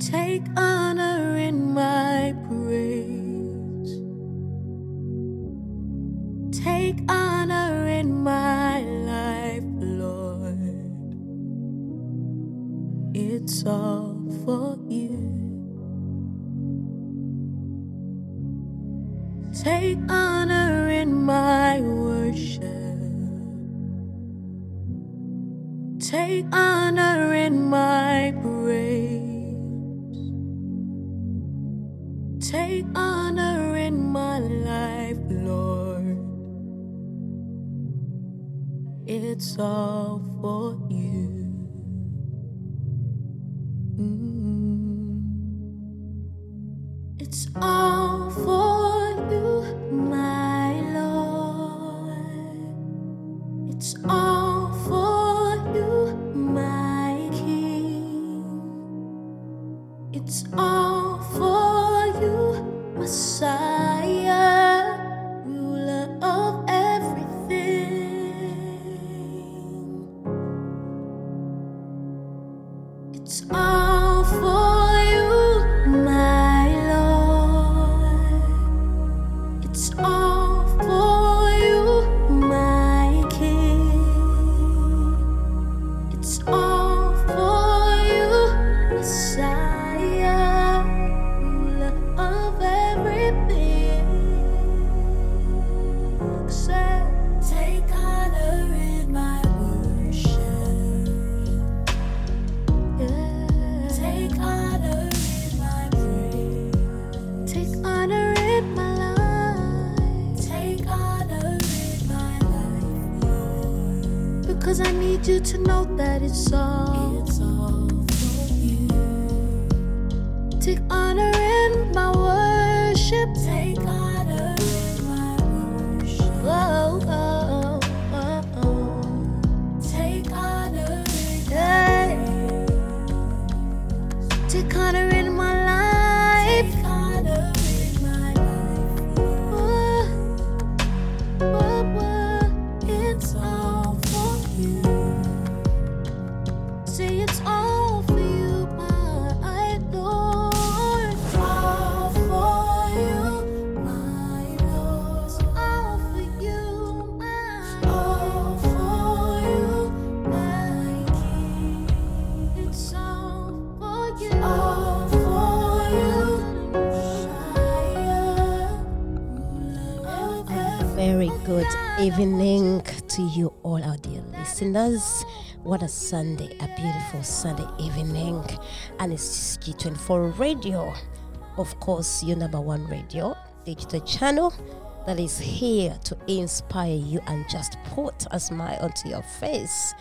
Take honor in my praise. Take honor in my life, Lord. It's all for you. Take honor in my It's Because I need you to know that it's all. It's all for you. Take honor in my worship. Evening to you all, our dear listeners. What a Sunday, a beautiful Sunday evening. And it's G24 Radio. Of course, your number one radio, digital channel that is here to inspire you and just put a smile onto your face.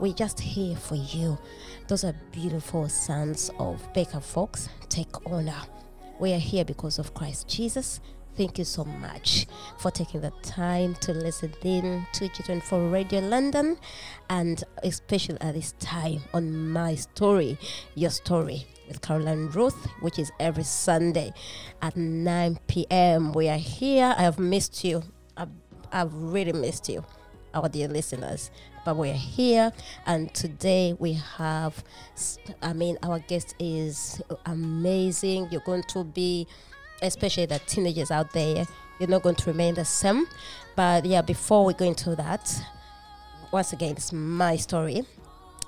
We're just here for you. Those are beautiful sons of Baker Fox. Take honor. We are here because of Christ Jesus. Thank you so much for taking the time to listen in to G24 Radio London and especially at this time on my story, your story with Caroline Ruth, which is every Sunday at 9 p.m. We are here. I have missed you. I've, I've really missed you, our dear listeners. But we're here, and today we have, i mean, our guest is amazing. You're going to be especially the teenagers out there, you're not going to remain the same. But yeah, before we go into that, once again, it's my story,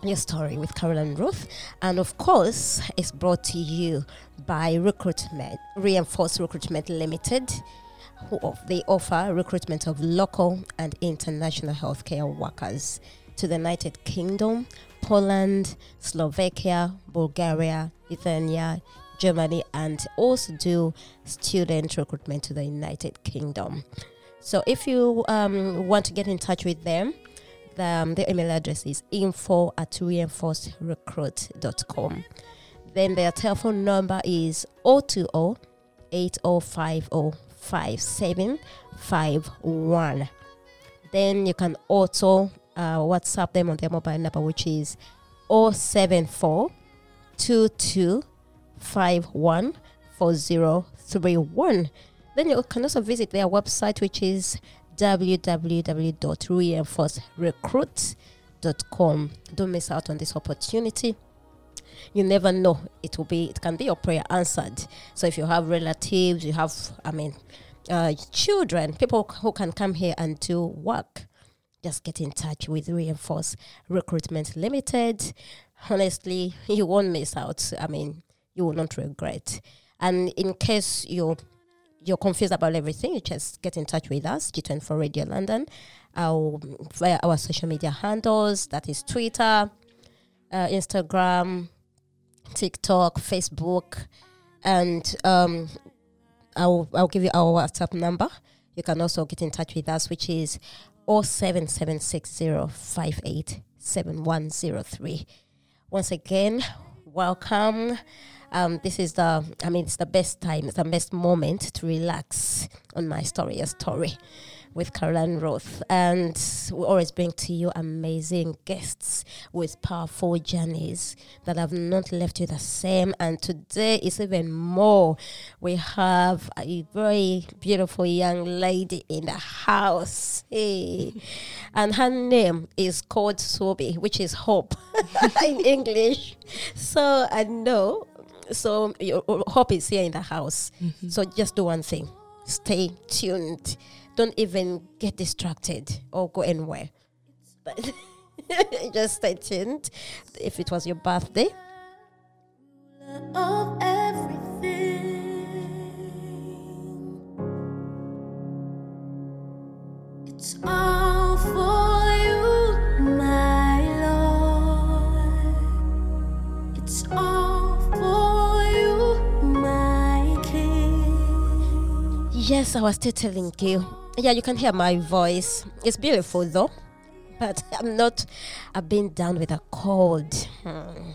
your story with Caroline Ruth. And of course, it's brought to you by Recruitment, Reinforced Recruitment Limited. Who they offer recruitment of local and international healthcare workers to the United Kingdom, Poland, Slovakia, Bulgaria, Lithuania, Germany, and also do student recruitment to the United Kingdom. So if you um, want to get in touch with them, the, um, the email address is info at reinforcedrecruit.com. Then their telephone number is 020 8050 5751. Then you can also uh, WhatsApp them on their mobile number, which is 074 22 514031. Then you can also visit their website, which is www.reinforcerecruit.com. Don't miss out on this opportunity. you never know. It will be, it can be your prayer answered. So if you have relatives, you have, I mean, uh, children, people who can come here and do work, just get in touch with Reinforce Recruitment Limited. Honestly, you won't miss out. I mean, you will not regret. And in case you're you're confused about everything, you just get in touch with us, G24 Radio London, our, via our social media handles, that is Twitter, uh, Instagram, TikTok, Facebook, and um, I'll, I'll give you our WhatsApp number. You can also get in touch with us, which is 07760587103. Once again, welcome. Um, this is the, I mean, it's the best time, it's the best moment to relax on my story, a story with Caroline Ruth. And we always bring to you amazing guests with powerful journeys that have not left you the same. And today is even more. We have a very beautiful young lady in the house. Hey. And her name is called Suubi, which is hope in English. So I know. So your hope is here in the house. Mm-hmm. So just do one thing. Stay tuned don't even get distracted or go anywhere. But just stay tuned. If it was your birthday, of everything. It's all for yes, I was still telling you. Yeah, you can hear my voice. It's beautiful though, but I'm not. I've been down with a cold. Hmm.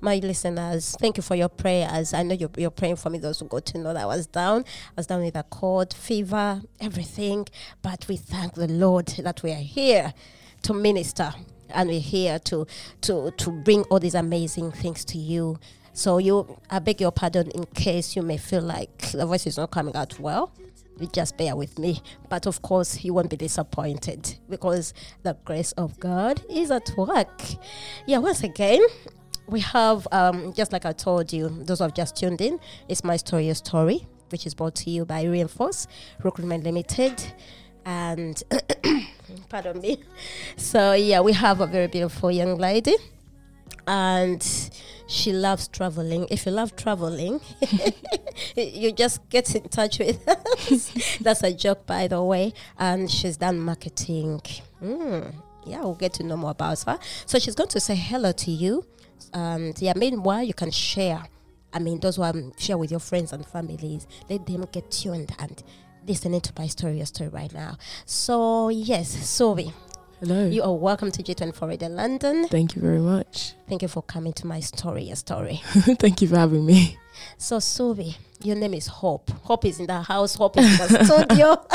My listeners, thank you for your prayers. I know you're, you're praying for me. Those who got to know that I was down. I was down with a cold, fever, everything. But we thank the Lord that we are here to minister and we're here to to to bring all these amazing things to you. So you, I beg your pardon in case you may feel like the voice is not coming out well. You just bear with me, but of course you won't be disappointed because the grace of God is at work. Yeah, once again, we have um, just like I told you, those who have just tuned in, it's my story, your story, which is brought to you by Reinforce Recruitment Limited, and pardon me. So yeah, we have a very beautiful young lady, and she loves traveling. If you love traveling, you just get in touch with us. That's a joke, by the way. And she's done marketing. Mm, yeah, we'll get to know more about her. So she's going to say hello to you. And yeah, meanwhile, you can share. I mean, those who share with your friends and families, let them get tuned and listening to my story, your story right now. So, yes, Suubi, Hello. you are welcome to G24 Radio London. Thank you very much. Thank you for coming to my story, your story. Thank you for having me. So, Suubi, your name is Hope. Hope is in the house, Hope is in the studio.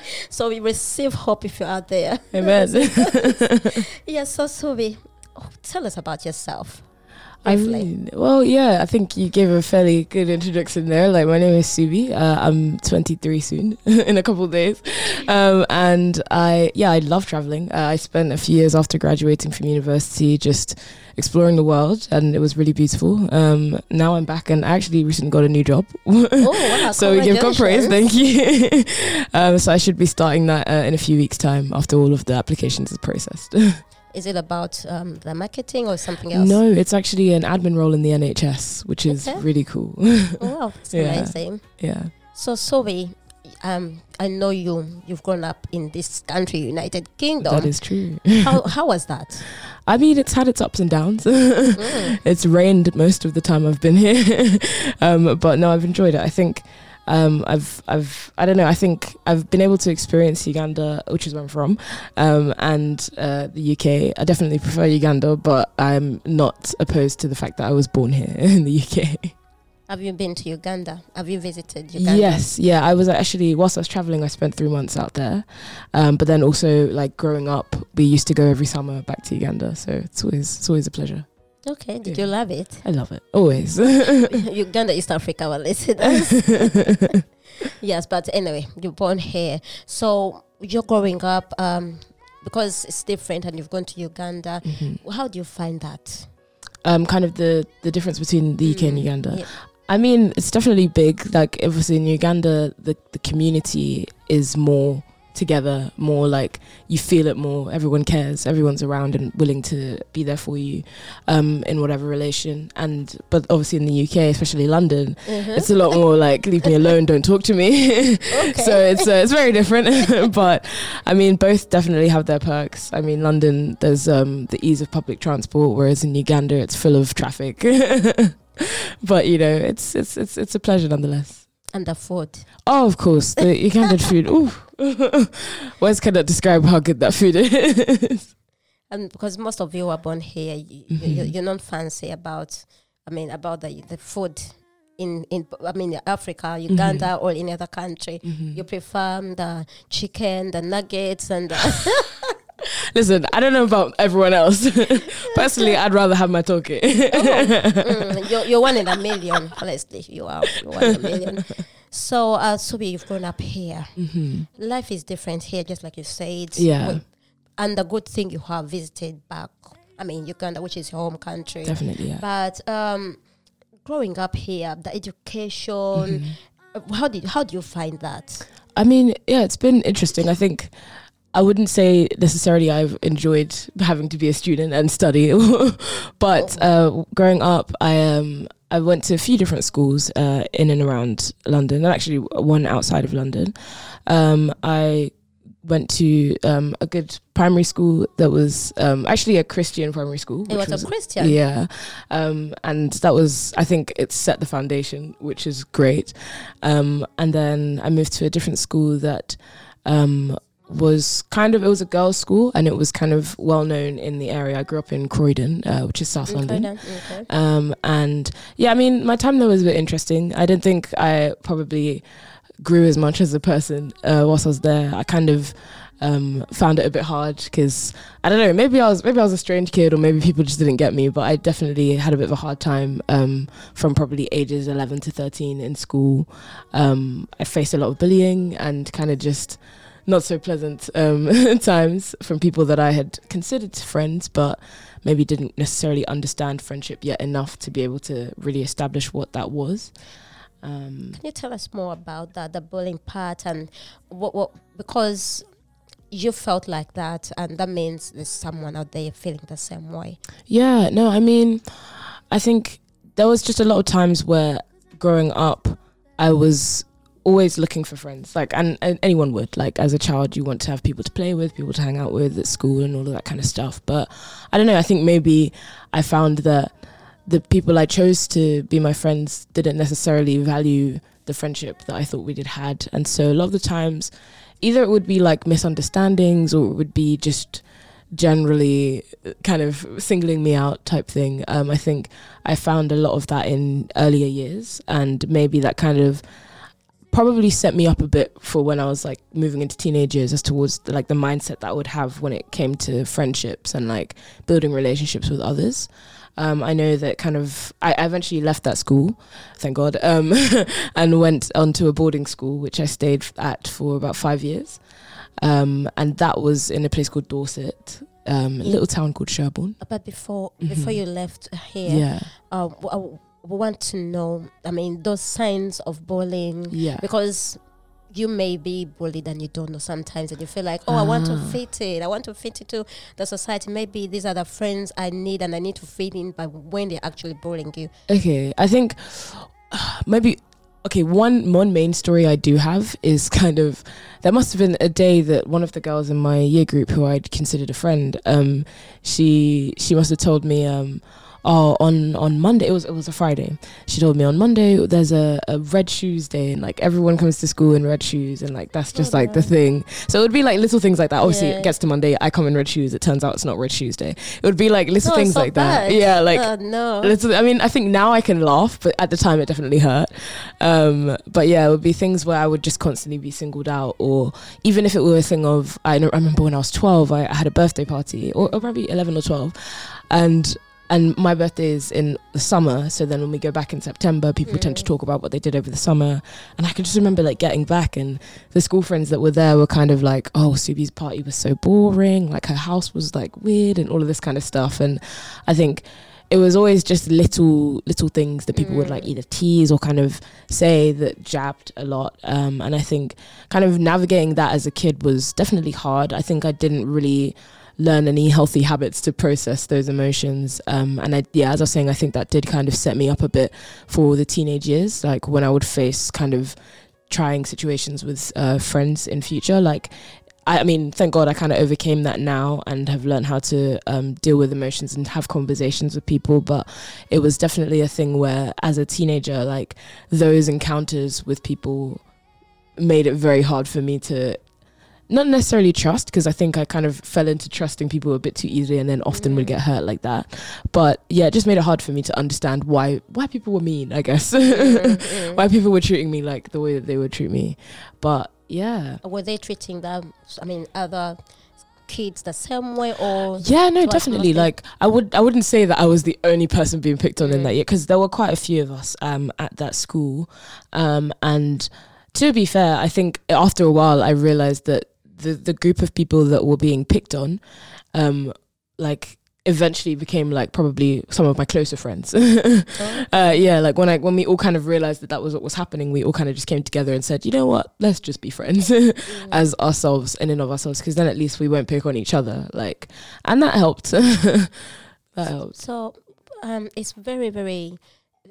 so, we receive hope if you're out there. Amen. Yes, so, Suubi, oh, tell us about yourself. I mean, well, yeah, I think you gave a fairly good introduction there. Like, my name is Suubi. Uh, I'm 23 soon, in a couple of days. Um, and I, yeah, I love traveling. Uh, I spent a few years after graduating from university just exploring the world, and it was really beautiful. Um, now I'm back, and I actually recently got a new job. Oh, wow. so we give God praise. Thank you. um, so I should be starting that uh, in a few weeks' time after all of the applications is processed. Is it about um, the marketing or something else? no, it's actually an admin role in the NHS, which is Okay. really cool. Oh, wow, that's Yeah. amazing. yeah. So, Suubi, um, I know you, you've grown up in this country, United Kingdom. That is true. how, how was that? I mean, it's had its ups and downs. Mm. it's rained most of the time I've been here, um, but no, I've enjoyed it. I think um, I've, I've, I don't know. I think I've been able to experience Uganda, which is where I'm from, um, and uh, the UK. I definitely prefer Uganda, but I'm not opposed to the fact that I was born here in the UK. Have you been to Uganda? Have you visited Uganda? Yes, yeah. I was actually whilst I was traveling, I spent three months out there, um, but then also like growing up, we used to go every summer back to Uganda. So it's always it's always a pleasure. Okay, did Yeah. you love it? I love it always. Uganda, East Africa, our listeners. yes, but anyway, you're born here. So you're growing up um, because it's different and you've gone to Uganda. Mhm. How do you find that? um, kind of the the difference between the UK and Mm, Uganda. yeah. I mean, it's definitely big. Like, obviously, in Uganda, the, the community is more together, more like you feel it more. Everyone cares, everyone's around and willing to be there for you um, in whatever relation. And but obviously, in the UK, especially London, Mhm. it's a lot more like leave me alone, don't talk to me. Okay. so it's uh, it's very different. but I mean, both definitely have their perks. I mean, London, there's um, the ease of public transport, whereas in Uganda, it's full of traffic. but you know, it's it's it's it's a pleasure nonetheless. And the food. Oh, of course, the Ugandan food. Ooh, words cannot describe how good that food is. And because most of you are born here, you, Mhm. you're not fancy about, I mean, about the, the food in, in, I mean, Africa, Uganda, or any other country. Mm-hmm. You prefer the chicken, the nuggets, and the Listen, I don't know about everyone else. Personally, I'd rather have my toke. Mm, you're, you're one in a million. Honestly, you are you're one in a million. So, uh, Suubi, you've grown up here. hmm Life is different here, just like you said. Yeah. And the good thing you have visited back, I mean, Uganda, which is your home country. Definitely, yeah. But um, growing up here, the education, Mhm. uh, how did how do you find that? I mean, yeah, it's been interesting. I think I wouldn't say necessarily I've enjoyed having to be a student and study, but uh, growing up, I um I went to a few different schools uh, in and around London, and actually one outside of London. Um, I went to um, a good primary school that was um, actually a Christian primary school. It which was, a Christian. yeah, um, and that was I think it set the foundation, which is great. Um, and then I moved to a different school that um, was kind of it was a girls' school, and it was kind of well known in the area. I grew up in Croydon, uh, which is South Okay, London. okay. Um, and yeah, I mean, my time there was a bit interesting. I didn't think I probably grew as much as a person uh, whilst I was there. I kind of um, found it a bit hard because I don't know. Maybe I was maybe I was a strange kid, or maybe people just didn't get me. But I definitely had a bit of a hard time um, from probably ages eleven to thirteen in school. Um, I faced a lot of bullying and kind of just not so pleasant um, times from people that I had considered friends, but maybe didn't necessarily understand friendship yet enough to be able to really establish what that was. Um, Can you tell us more about that, the bullying part, and what, what because you felt like that, and that means there's someone out there feeling the same way. yeah, no, I mean, I think there was just a lot of times where growing up, I was always looking for friends. Like and, and anyone would. Like as a child you want to have people to play with people to hang out with at school and all of that kind of stuff. But i don't know i think maybe i found that the people i chose to be my friends didn't necessarily value the friendship that i thought we did had. And so a lot of the times either it would be like misunderstandings or it would be just generally kind of singling me out type thing. Um, i think i found a lot of that in earlier years and maybe that kind of probably set me up a bit for when I was like moving into teenage years as towards the, like the mindset that I would have when it came to friendships and like building relationships with others. Um, I know that kind of I, I eventually left that school, thank God, um, and went on to a boarding school which I stayed at for about five years, um, and that was in a place called Dorset, um, a little town called Sherborne. But before before Mhm. you left here, Yeah, uh, w- w- we want to know. I mean, those signs of bullying, yeah, because you may be bullied and you don't know sometimes, and you feel like, oh, I want to Ah. fit in. I want to fit into the society. Maybe these are the friends I need, and I need to fit in. But when they're actually bullying you, Okay, I think maybe okay. One one main story I do have is kind of there must have been a day that one of the girls in my year group who I'd considered a friend, um, she she must have told me, um, oh on on Monday it was it was a Friday. She told me on Monday there's a, a red shoes day and like everyone comes to school in red shoes and like that's just Oh, like the thing. So it would be like little things like that. Obviously Yeah. it gets to Monday, I come in red shoes. It turns out it's not red shoes day. It would be like little Oh, things so like bad. that. Yeah, like oh, no, Little, I mean, I think now I can laugh, but at the time it definitely hurt. Um, but yeah, it would be things where I would just constantly be singled out, or even if it were a thing of, I, I remember when I was 12, I, I had a birthday party, or, or probably 11 or 12, and and my birthday is in the summer, so then when we go back in September, people tend to Mm. talk about what they did over the summer, and I can just remember like getting back, and the school friends that were there were kind of like, "Oh, Suubi's party was so boring, like her house was like weird, and all of this kind of stuff," and I think it was always just little little things that people would like Mm. either tease or kind of say that jabbed a lot. Um, and I think kind of navigating that as a kid was definitely hard. I think I didn't really learn any healthy habits to process those emotions. Um, and I, yeah, as I was saying, I think that did kind of set me up a bit for the teenage years, like when I would face kind of trying situations with uh, friends in future. Like, I, I mean, thank God I kind of overcame that now and have learned how to um, deal with emotions and have conversations with people. But it was definitely a thing where, as a teenager, like those encounters with people made it very hard for me to not necessarily trust because I think I kind of fell into trusting people a bit too easily and then often would Mm. get hurt like that. But yeah, it just made it hard for me to understand why why people were mean, I guess. Mm, mm. why people were treating me like the way that they would treat me. But yeah. Were they treating them? I mean, other kids the same way, or Yeah, no, definitely. Like, I would, I wouldn't say that I was the only person being picked on in Mm. that year because there were quite a few of us um, at that school. Um, and to be fair, I think after a while, I realized that the the group of people that were being picked on, um, like eventually became like probably some of my closer friends. Oh. uh, yeah, like when I when we all kind of realized that that was what was happening, we all kind of just came together and said, you know what, let's just be friends Mm. as ourselves in and of ourselves, because then at least we won't pick on each other. Like, and that helped. that helped. So um, it's very, very.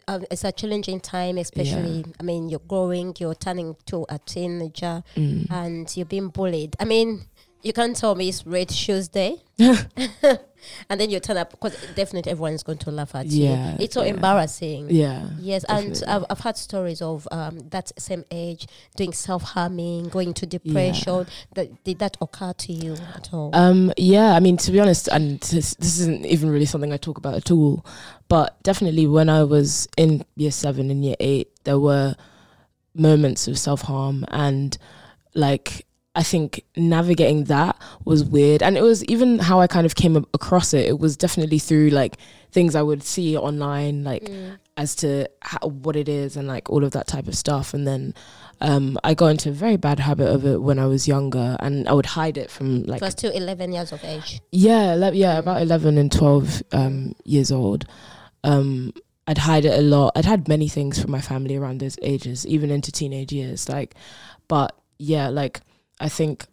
Um, it's a challenging time, especially. I mean, you're growing, you're turning to a teenager, Mm. and you're being bullied. I mean, you can't tell me it's Red Shoes Day, and then you turn up because definitely everyone's going to laugh at Yeah, you. It's so yeah. embarrassing. yeah. Yes, and. I've, I've had stories of um, that same age doing self harming, going to depression. That, did that occur to you at all? Um, yeah, I mean, to be honest, and this, this isn't even really something I talk about at all, but definitely when I was in year seven and year eight, there were moments of self harm, and like I think navigating that was weird, and it was even how I kind of came across it. It was definitely through like things I would see online, like Mm. as to how, what it is and like all of that type of stuff. And then um, I got into a very bad habit of it when I was younger, and I would hide it from like was still 11 years of age. yeah, ele- yeah, about eleven and twelve um, years old. Um, I'd hide it a lot. I'd had many things from my family around those ages, even into teenage years. Like, but yeah, like I think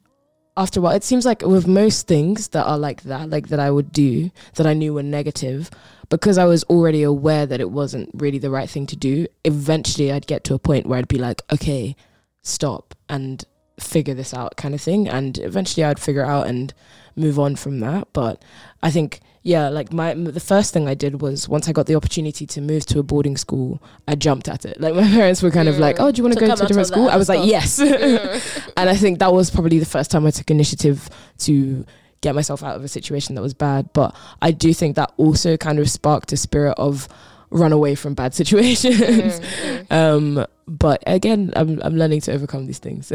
after a while, it seems like with most things that are like that, like that I would do that I knew were negative, because I was already aware that it wasn't really the right thing to do. Eventually, I'd get to a point where I'd be like, okay, stop and figure this out, kind of thing. And eventually, I'd figure it out and move on from that. But I think, yeah, like my the first thing I did was once I got the opportunity to move to a boarding school, I jumped at it. Like my parents were kind of like, Mm. "Oh, do you want To go to a different school?" I was like, "Yes," Mm. and I think that was probably the first time I took initiative to get myself out of a situation that was bad. But I do think that also kind of sparked a spirit of run away from bad situations. Mm, mm. um, but again, I'm I'm learning to overcome these things.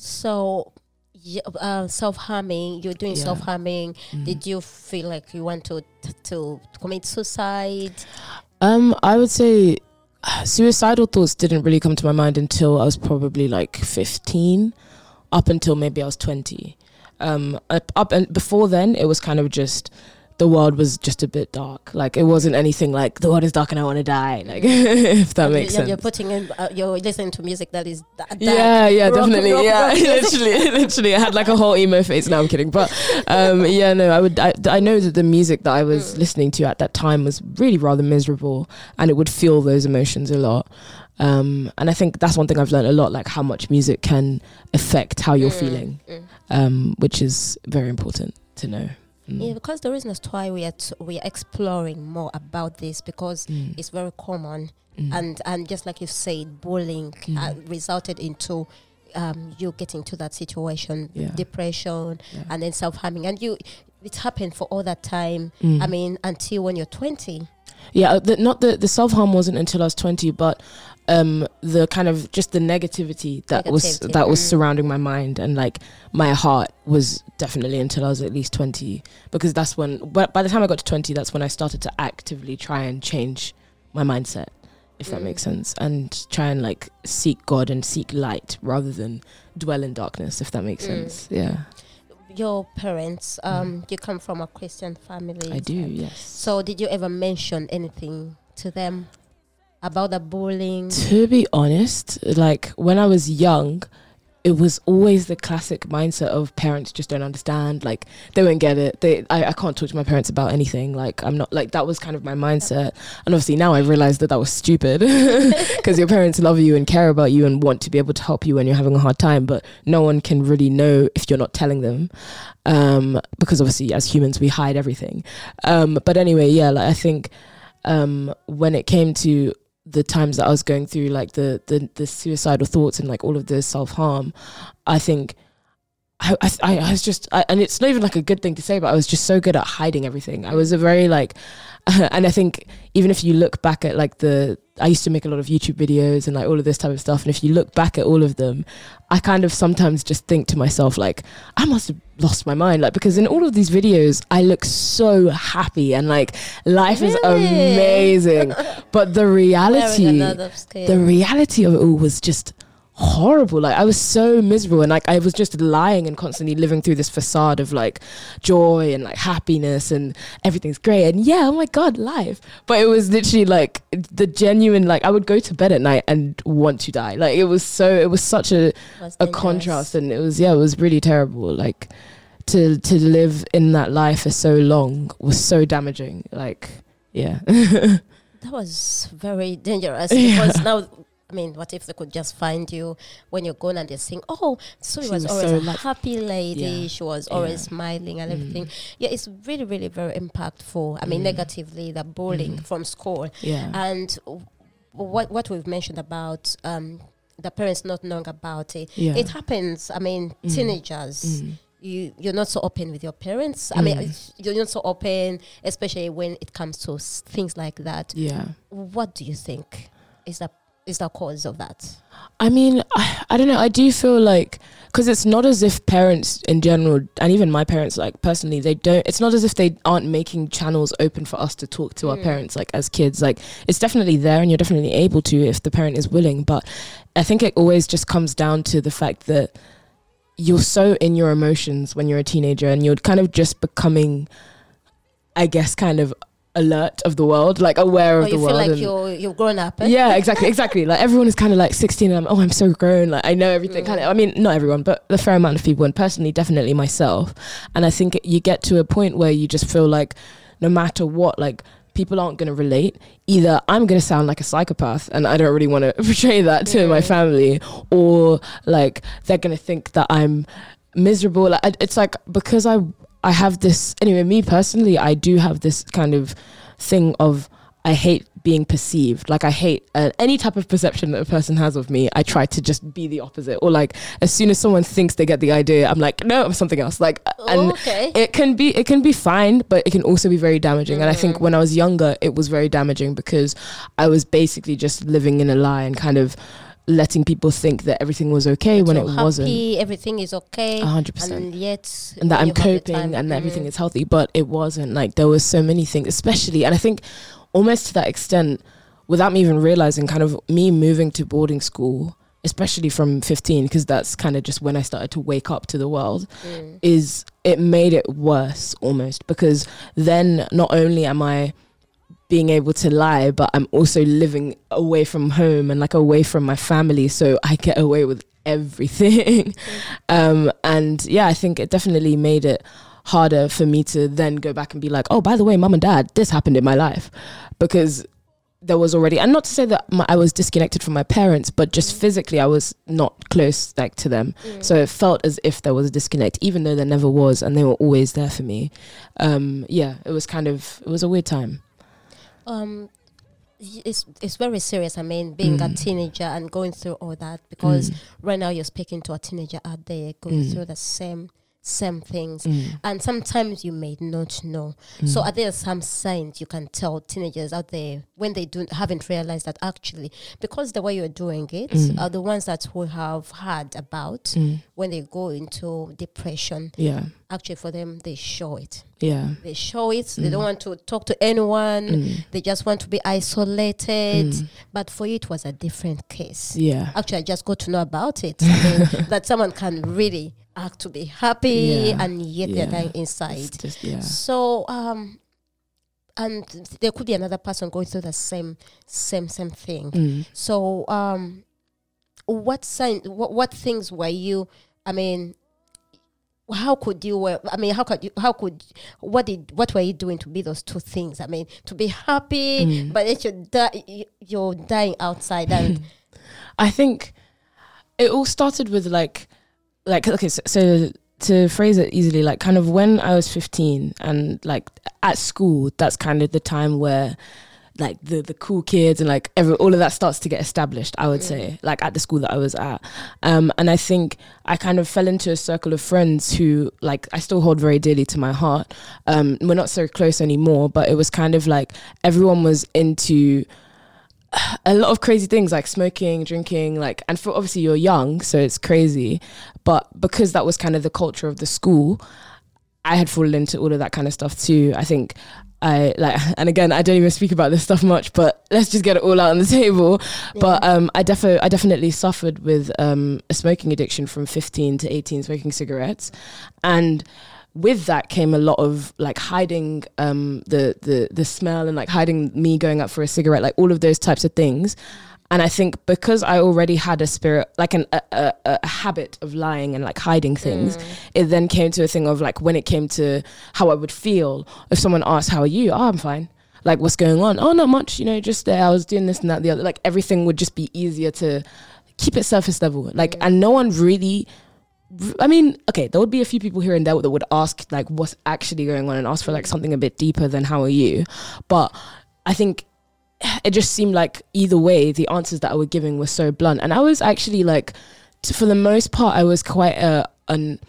So, uh, self harming, you're doing Yeah. self harming. Mm. Did you feel like you want to to commit suicide? Um, I would say suicidal thoughts didn't really come to my mind until I was probably like 15, up until maybe I was 20. Um, up, up and before then, it was kind of just the world was just a bit dark. Like it wasn't anything like the world is dark and I want to die. Like if that makes you're, sense. You're putting in, uh, you're listening to music that is da- dark. yeah, yeah, rock- definitely. rock- yeah, rock literally, literally. I had like a whole emo phase. Now I'm kidding. But um, yeah, no, I would. I, I know that the music that I was Mm. listening to at that time was really rather miserable, and it would feel those emotions a lot. Um, and I think that's one thing I've learned a lot, like how much music can affect how you're Mm, feeling, mm. um, which is very important to know. Mm. Yeah, because the reason as to why we are t- we are exploring more about this because Mm. it's very common Mm. and and just like you said, bullying uh, Mm. resulted into um, you getting to that situation, Yeah. depression, Yeah. and then self harming, and you it happened for all that time. Mm. I mean, until when you're 20. Yeah, uh, the, not the the self harm wasn't until I was twenty, but um, the kind of just the negativity that was that was mm. surrounding my mind and like my heart was definitely until I was at least twenty, because that's when. But by the time I got to twenty, that's when I started to actively try and change my mindset, if that Mm. makes sense, and try and like seek God and seek light rather than dwell in darkness, if that makes Mm. sense. Yeah. your parents, um, you come from a Christian family. I do, yes. So, did you ever mention anything to them about the bullying? To be honest, like when I was young, it was always the classic mindset of parents just don't understand. Like they won't get it. They I, I can't talk to my parents about anything. Like I'm not like that was kind of my mindset. And obviously now I realized that that was stupid because your parents love you and care about you and want to be able to help you when you're having a hard time. But no one can really know if you're not telling them. Um, because obviously as humans we hide everything. Um, but anyway, yeah, like I think um, when it came to the times that I was going through like the the, the suicidal thoughts and like all of the self harm, I think I, I, I was just I, and it's not even like a good thing to say, but I was just so good at hiding everything. I was a very like, and I think even if you look back at like the I used to make a lot of YouTube videos and like all of this type of stuff, and if you look back at all of them, I kind of sometimes just think to myself like I must have lost my mind, like because in all of these videos I look so happy and like life is amazing, but the reality the reality of it all was just horrible. Like i was so miserable and like i was just lying and constantly living through this facade of like joy and like happiness and everything's great. And yeah oh my god life. But it was literally like the genuine like i would go to bed at night and want to die. Like it was so it was such a Was a contrast and it was yeah it was really terrible. Like to to live in that life for so long was so damaging. Like yeah. That was very dangerous Yeah. because now, I mean, what if they could just find you when you're gone and they think, oh, so she was, was always so a happy lady. Yeah. She was Yeah. always smiling and everything. Mm. Yeah, it's really, really very impactful. I mean, Mm. negatively, the bullying Mm. from school. yeah And w- what, what we've mentioned about um, the parents not knowing about it, yeah it happens. I mean, Mm. teenagers. Mm. You, you're not so open with your parents. I mean, Mm. you're not so open, especially when it comes to s- things like that yeah what do you think is the is the cause of that? I mean, I, I don't know. I do feel like because it's not as if parents in general, and even my parents, like personally, they don't. It's not as if they aren't making channels open for us to talk to our Mm. parents, like as kids. Like it's definitely there, and you're definitely able to if the parent is willing. But I think it always just comes down to the fact that you're so in your emotions when you're a teenager, and you're kind of just becoming, I guess, kind of alert of the world, like aware of Or of you the feel world. like you're you've grown up? eh? yeah, exactly, exactly. Like everyone is kind of like 16 and I'm, oh, I'm so grown. Like I know everything. Mm. Kind of. I mean, not everyone, but a fair amount of people, and personally, definitely myself. And I think you get to a point where you just feel like, no matter what, like people aren't going to relate. Either I'm going to sound like a psychopath, and I don't really want to portray that to my family, or like they're going to think that I'm miserable. Like, it's like because I I have this anyway. Me personally, I do have this kind of thing of I hate being perceived. Like I hate uh, any type of perception that a person has of me. I try to just be the opposite. Or like as soon as someone thinks they get the idea, I'm like, no, I'm something else. Like and okay. it can be it can be fine, but it can also be very damaging. And I think Mm. when I was younger, it was very damaging because I was basically just living in a lie and kind of letting people think that everything was okay when it wasn't. happy, everything is okay, A hundred percent and yet and that I'm you have the coping and that everything Mm. is healthy, but it wasn't. Like there were so many things, especially, and I think almost to that extent, without me even realizing, kind of me moving to boarding school, especially from 15, because that's kind of just when I started to wake up to the world, Mm. is it made it worse almost because then not only am I being able to lie, but I'm also living away from home and like away from my family, so I get away with everything. um, and yeah, I think it definitely made it harder for me to then go back and be like, oh, by the way, mum and dad, this happened in my life, because there was already, and not to say that my, I was disconnected from my parents, but just physically, I was not close like to them. Mm. So it felt as if there was a disconnect, even though there never was, and they were always there for me. Um, yeah, it was kind of it was a weird time. Um it's it's very serious. I mean, being a Mm. teenager and going through all that because Mm, right now you're speaking to a teenager out there going Mm. through the same same things. mm, And sometimes you may not know. mm. So are there some signs you can tell teenagers out there when they don't haven't realized that actually because the way you're doing it Mm. are the ones that we have heard about Mm, when they go into depression. yeah, Actually, for them, they show it. yeah. They show it. They Mm. don't want to talk to anyone. Mm, They just want to be isolated. mm, But for you, it was a different case. yeah. Actually, I just got to know about it. I mean, that someone can really act to be happy Yeah. and yet Yeah. they're dying inside. just yeah. So um and there could be another person going through the same same same thing. Mm. So um what sign what, what things were you I mean how could you uh, I mean how could you how could what did what were you doing to be those two things? I mean to be happy Mm. but then you're, di- you're dying outside and I think it all started with like, like okay, so, so to phrase it easily, like kind of when I was fifteen and like at school, that's kind of the time where like the the cool kids and like every all of that starts to get established. I would say like at the school that I was at, um, and I think I kind of fell into a circle of friends who like I still hold very dearly to my heart. Um, we're not so close anymore, but it was kind of like everyone was into a lot of crazy things like smoking, drinking, like, and for obviously you're young, so it's crazy. But because that was kind of the culture of the school, I had fallen into all of that kind of stuff too. I think I like, and again, I don't even speak about this stuff much, but let's just get it all out on the table. But um, I definitely, I definitely suffered with um, a smoking addiction from 15 to 18, smoking cigarettes, and with that came a lot of like hiding um, the the the smell and like hiding me going up for a cigarette, like all of those types of things. And I think because I already had a spirit, like an, a, a, a habit of lying and like hiding things, it then came to a thing of like when it came to how I would feel if someone asked, "How are you?" Oh, I'm fine. Like, what's going on? Oh, not much. You know, just there. I was doing this and that, the other. Like everything would just be easier to keep it surface level. Like, and no one really I mean, okay, there would be a few people here and there that would ask like what's actually going on and ask for like something a bit deeper than how are you. But I think it just seemed like either way the answers that I were giving were so blunt. And I was actually like t- for the most part I was quite a an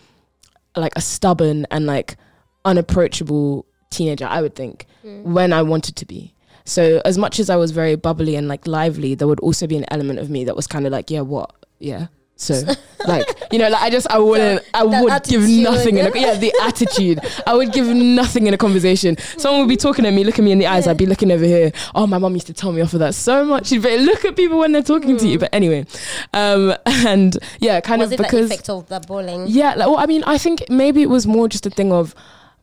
like a stubborn and like unapproachable teenager, I would think, mm. when I wanted to be. So as much as I was very bubbly and like lively, there would also be an element of me that was kind of like, yeah, what? Yeah. So like, you know, like I just I wouldn't I would give nothing in a, yeah, the attitude. I would give nothing in a conversation. Someone would be talking at me, look at me in the eyes, I'd be looking over here. Oh, my mom used to tell me off of that so much. She'd be look at people when they're talking to you. But anyway. Um and yeah, kind was of it the because effect of the bowling? yeah, like, well, I mean, I think maybe it was more just a thing of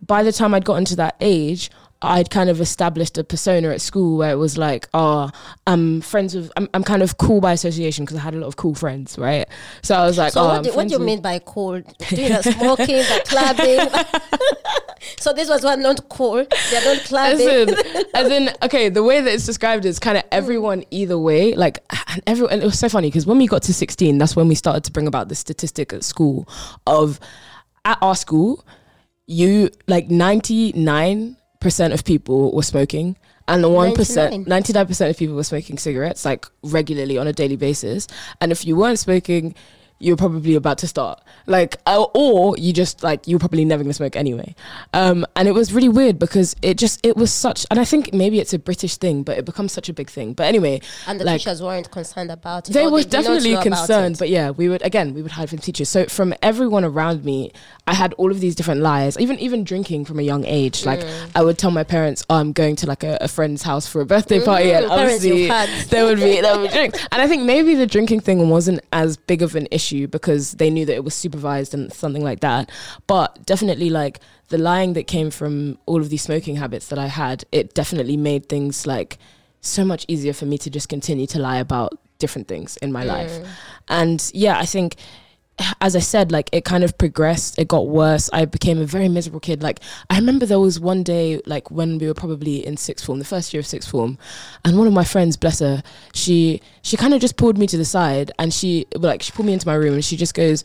by the time I'd gotten to that age, I'd kind of established a persona at school where it was like, oh, I'm friends with, I'm, I'm kind of cool by association because I had a lot of cool friends, right? So I was like, So oh, what I'm do, what do you mean by cool? Doing the smoking, the clubbing. so this was one not cool. They're not As clubbing. in, as in, okay, the way that it's described is kind of everyone either way. Like, and everyone, and it was so funny because when we got to 16, that's when we started to bring about the statistic at school of at our school, you like 99% of people were smoking. And the one ninety nine percent of people were smoking cigarettes like regularly on a daily basis. And if you weren't smoking, you're probably about to start like uh, or you just like you're probably never gonna smoke anyway um and it was really weird because it just it was such and i think maybe it's a british thing but it becomes such a big thing but anyway and the like- teachers weren't concerned about it. they were definitely concerned, but yeah, we would again we would hide from teachers. So from everyone around me, I had all of these different lies. Even even drinking from a young age, like Mm. I would tell my parents, oh, "I'm going to like a, a friend's house for a birthday party," and obviously there would be there would be drinks. And I think maybe the drinking thing wasn't as big of an issue because they knew that it was supervised and something like that. But definitely like the lying that came from all of these smoking habits that I had, it definitely made things like so much easier for me to just continue to lie about different things in my life. And yeah, I think as I said, like it kind of progressed, it got worse. I became a very miserable kid. Like I remember there was one day, like when we were probably in sixth form, the first year of sixth form, and one of my friends, bless her, she she kind of just pulled me to the side and she like she pulled me into my room and she just goes,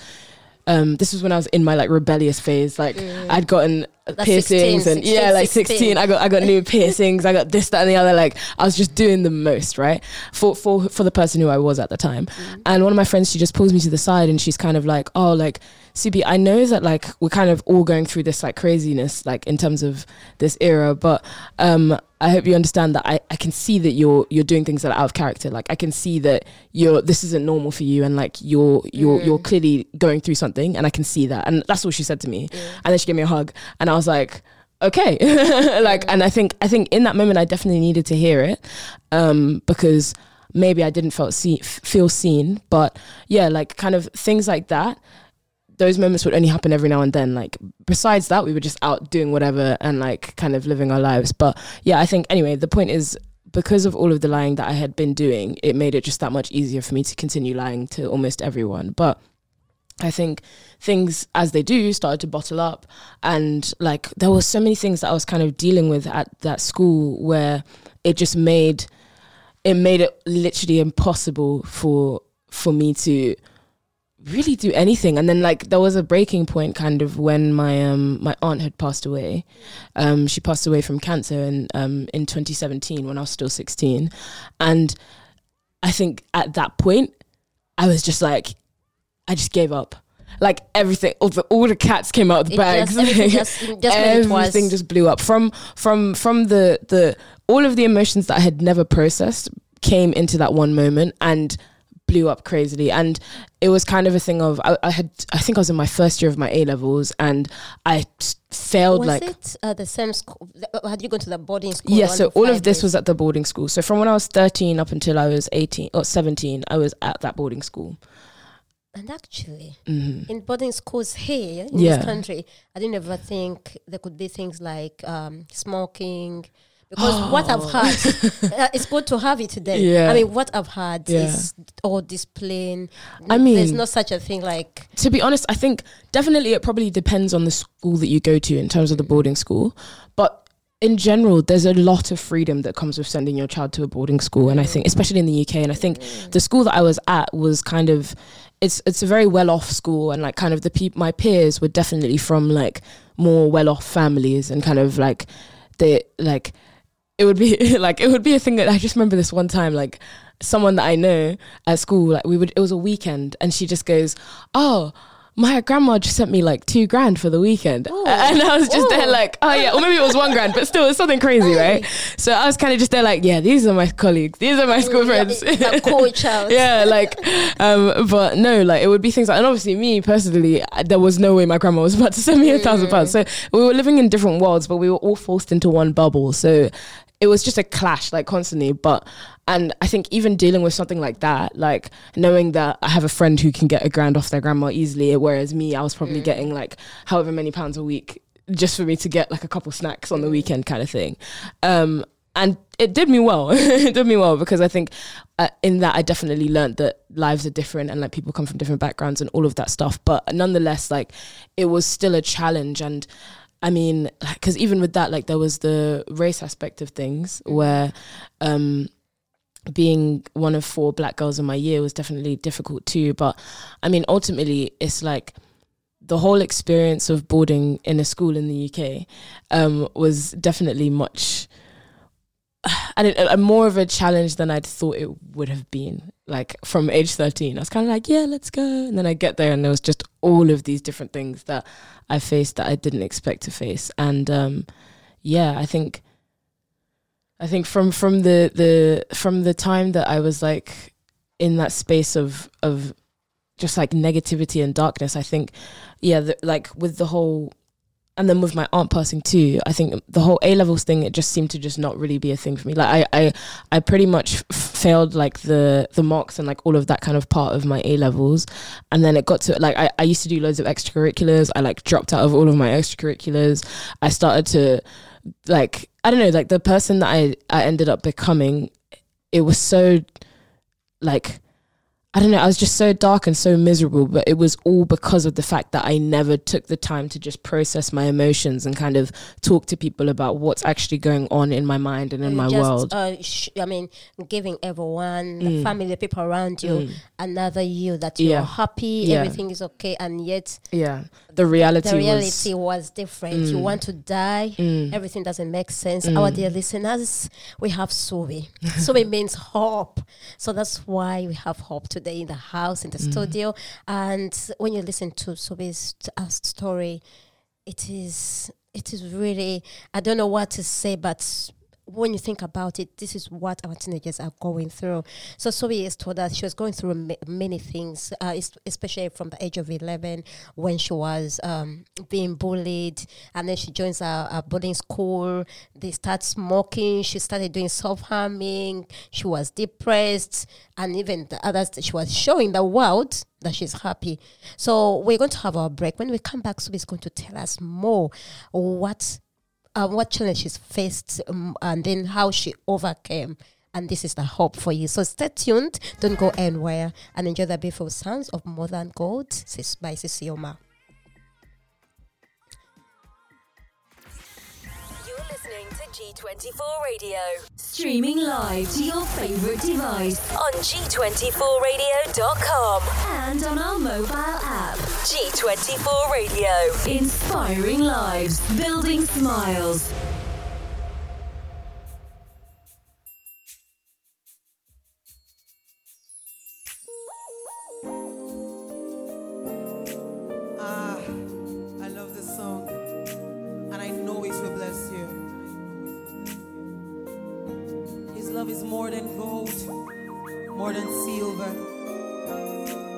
um, this was when I was in my like rebellious phase. Like I'd gotten That's piercings 16, and yeah, like 16. 16. I got I got new piercings. I got this, that, and the other. Like I was just doing the most, right? For for for the person who I was at the time. And one of my friends, she just pulls me to the side and she's kind of like, oh, like CB, I know that like we're kind of all going through this like craziness, like in terms of this era, but um, I hope you understand that I, I can see that you're you're doing things that are out of character. Like I can see that you're this isn't normal for you, and like you're you're you're clearly going through something, and I can see that. And that's all she said to me. And then she gave me a hug, and I was like, okay, like. And I think I think in that moment I definitely needed to hear it, um, because maybe I didn't felt see, feel seen, but yeah, like kind of things like that those moments would only happen every now and then. Like besides that, we were just out doing whatever and like kind of living our lives. But yeah, I think anyway, the point is because of all of the lying that I had been doing, it made it just that much easier for me to continue lying to almost everyone. But I think things as they do started to bottle up and like there were so many things that I was kind of dealing with at that school where it just made it made it literally impossible for for me to really do anything. And then like there was a breaking point kind of when my um my aunt had passed away. Um she passed away from cancer in um in 2017 when I was still 16 and I think at that point I was just like I just gave up. Like everything all the, all the cats came out of the It bags. just- everything just- just made it was- everything just blew up. From from from the the all of the emotions that I had never processed came into that one moment. And blew up crazily and it was kind of a thing of I, I had I think I was in my first year of my A levels and I failed Was like it uh, the same school? Had you gone to the boarding school? yeah so all of this days? was at the boarding school so from when I was 13 up until I was 18 or 17 I was at that boarding school And actually, hmm in boarding schools here in Yeah. this country, I didn't ever think there could be things like um, smoking. Because what I've had, uh, it's good to have it today. Yeah. I mean, what I've had Yeah. is all this discipline. I mean, there's not such a thing like to be honest, I think definitely it probably depends on the school that you go to in terms of the boarding school. But in general, there's a lot of freedom that comes with sending your child to a boarding school. And I think, especially in the UK, and I think the school that I was at was kind of, it's it's a very well off school, and like kind of the peop my peers were definitely from like more well off families, and kind of like they like it would be like it would be a thing that I just remember this one time like someone that I know at school like we would it was a weekend and she just goes oh my grandma just sent me like two grand for the weekend Ooh. and I was just there like oh yeah or maybe it was one grand but still it's something crazy right so I was kind of just there like yeah these are my colleagues these are my school friends cool child. yeah, like, um, but no, like it would be things like, and obviously me personally, I- there was no way my grandma was about to send me a thousand pounds. So we were living in different worlds, but we were all forced into one bubble. So it was just a clash, like constantly. But and I think even dealing with something like that, like knowing that I have a friend who can get a grand off their grandma easily, whereas me, I was probably getting like however many pounds a week just for me to get like a couple snacks on the weekend, kind of thing. Um, and it did me well. it did me well because I think uh, in that I definitely learned that lives are different and like people come from different backgrounds and all of that stuff. But nonetheless, like it was still a challenge. And I mean, because even with that, like there was the race aspect of things where um, being one of four black girls in my year was definitely difficult too. But I mean, ultimately, it's like the whole experience of boarding in a school in the UK um, was definitely much. I don't, uh, more of a challenge than I'd thought it would have been. Like from age thirteen, I was kind of like, "Yeah, let's go," and then I get there, and there was just all of these different things that I faced that I didn't expect to face, and um, yeah, I think, I think from from the the from the time that I was like in that space of of just like negativity and darkness, I think, yeah, the, like with the whole and then with my aunt passing too, I think the whole A levels thing it just seemed to just not really be a thing for me. Like I, I, I pretty much failed like the the marks and like all of that kind of part of my A levels, and then it got to like I, I used to do loads of extracurriculars. I like dropped out of all of my extracurriculars. I started to like I don't know like the person that I I ended up becoming. It was so like I don't know, I was just so dark and so miserable, but it was all because of the fact that I never took the time to just process my emotions and kind of talk to people about what's actually going on in my mind and in You my just, world. Uh, sh- I mean, giving everyone, the Mm. family, the people around you, Mm. another you that you're Yeah. happy, Yeah. everything is okay, and yet yeah. The reality, the reality was was, different. You Mm. want to die. Mm. Everything doesn't make sense. Mm. Our dear listeners, we have Suubi. Suubi means hope. So that's why we have hope today in the house, in the Mm. studio. And when you listen to Suubi's uh, story, it is it is really I don't know what to say, but when you think about it, this is what our teenagers are going through. So Sophie has told us she was going through ma- many things, uh, especially from the age of 11 when she was um, being bullied. And then she joins a, a boarding school. They start smoking. She started doing self harming. She was depressed. And even the others, she was showing the world that she's happy. So we're going to have our break. When we come back, Sophie is going to tell us more what uh, what challenges faced um, and then how she overcame. And this is the hope for you. So stay tuned. Don't go anywhere and enjoy the beautiful sounds of More Than Gold sis- by Sisioma. G24 Radio. Streaming live to your favorite device on G24Radio.com and on our mobile app. G24 Radio. Inspiring lives, building smiles. Ah, I love this song, and I know it love is more than gold, more than silver.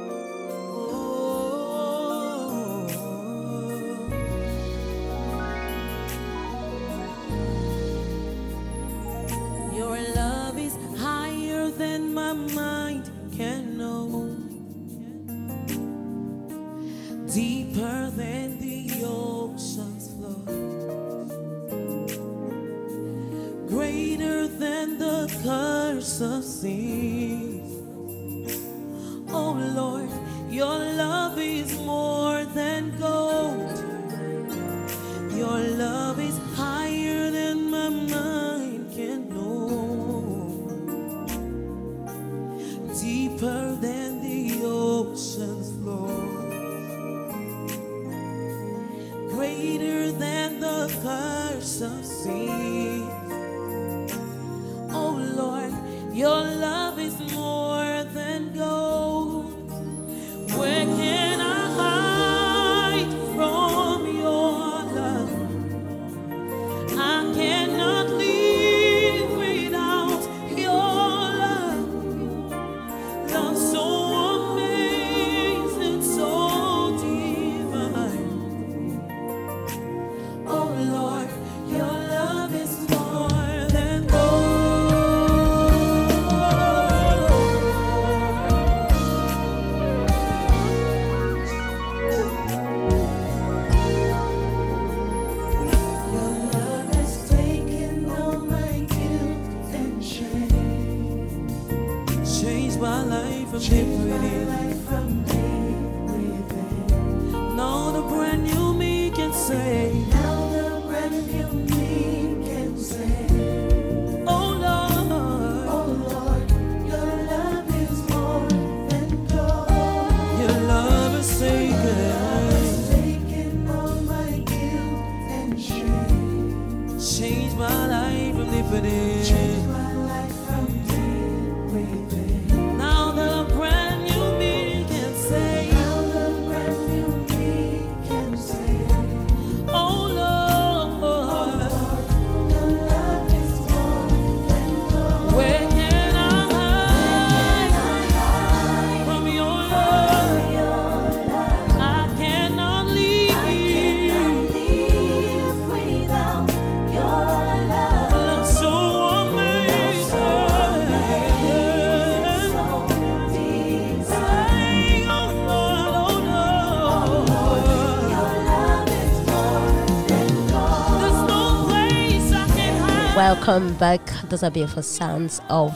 Welcome back. Those are beautiful sounds of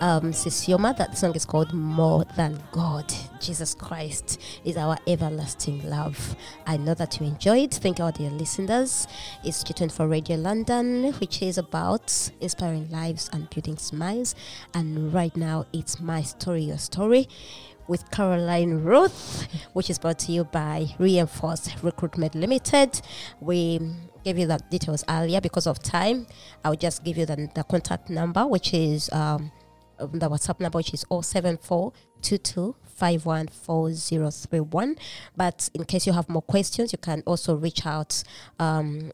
um, Sisioma. That song is called More Than God. Jesus Christ is our everlasting love. I know that you enjoyed. Thank you, all dear listeners. It's G24 Radio London, which is about inspiring lives and building smiles. And right now, it's My Story, Your Story with Caroline Ruth, which is brought to you by Reinforced Recruitment Limited. We gave you the details earlier because of time. I'll just give you the, the contact number, which is um, the WhatsApp number, which is 074 514031. But in case you have more questions, you can also reach out. Um,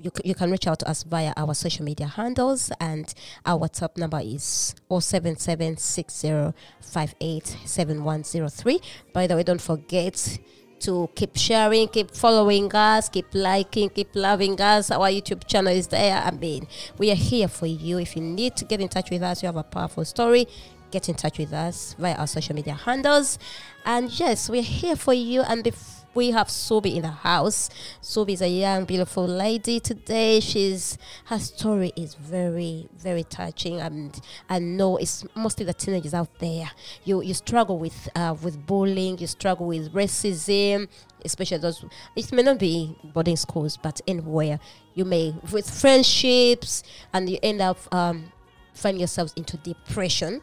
you, c- you can reach out to us via our social media handles and our WhatsApp number is 07760587103. By the way, don't forget to keep sharing, keep following us, keep liking, keep loving us. Our YouTube channel is there. I mean, we are here for you. If you need to get in touch with us, you have a powerful story, get in touch with us via our social media handles. And yes, we're here for you. And bef- we have Suubi in the house. Suubi is a young, beautiful lady today. She's her story is very, very touching, and I know it's mostly the teenagers out there. You you struggle with uh, with bullying, you struggle with racism, especially those. It may not be boarding schools, but anywhere you may with friendships, and you end up um, finding yourselves into depression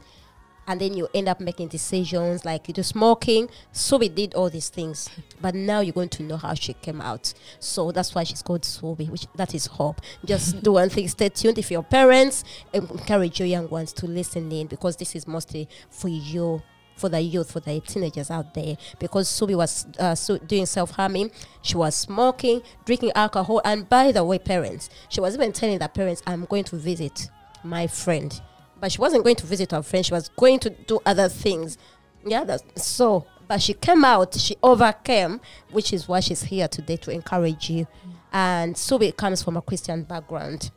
and then you end up making decisions like you do smoking. So we did all these things, but now you're going to know how she came out. So that's why she's called Suubi, which that is hope. Just do one thing, stay tuned. If your parents encourage your young ones to listen in, because this is mostly for you. For the youth, for the teenagers out there, because Suubi was uh, so doing self harming, she was smoking, drinking alcohol, and by the way, parents, she was even telling the parents, "I'm going to visit my friend," but she wasn't going to visit her friend. She was going to do other things. Yeah, that's so. But she came out. She overcame, which is why she's here today to encourage you. And Suubi comes from a Christian background.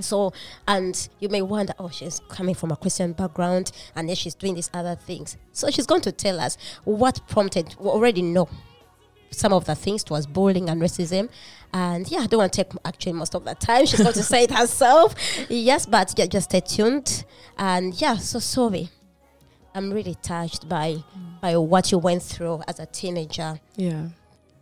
So, and you may wonder, oh, she's coming from a Christian background, and then she's doing these other things. So she's going to tell us what prompted. We already know some of the things towards bullying and racism. And yeah, I don't want to take actually most of the time. She's going to say it herself. Yes, but yeah, just stay tuned. And yeah, so sorry. I'm really touched by by what you went through as a teenager, Yeah.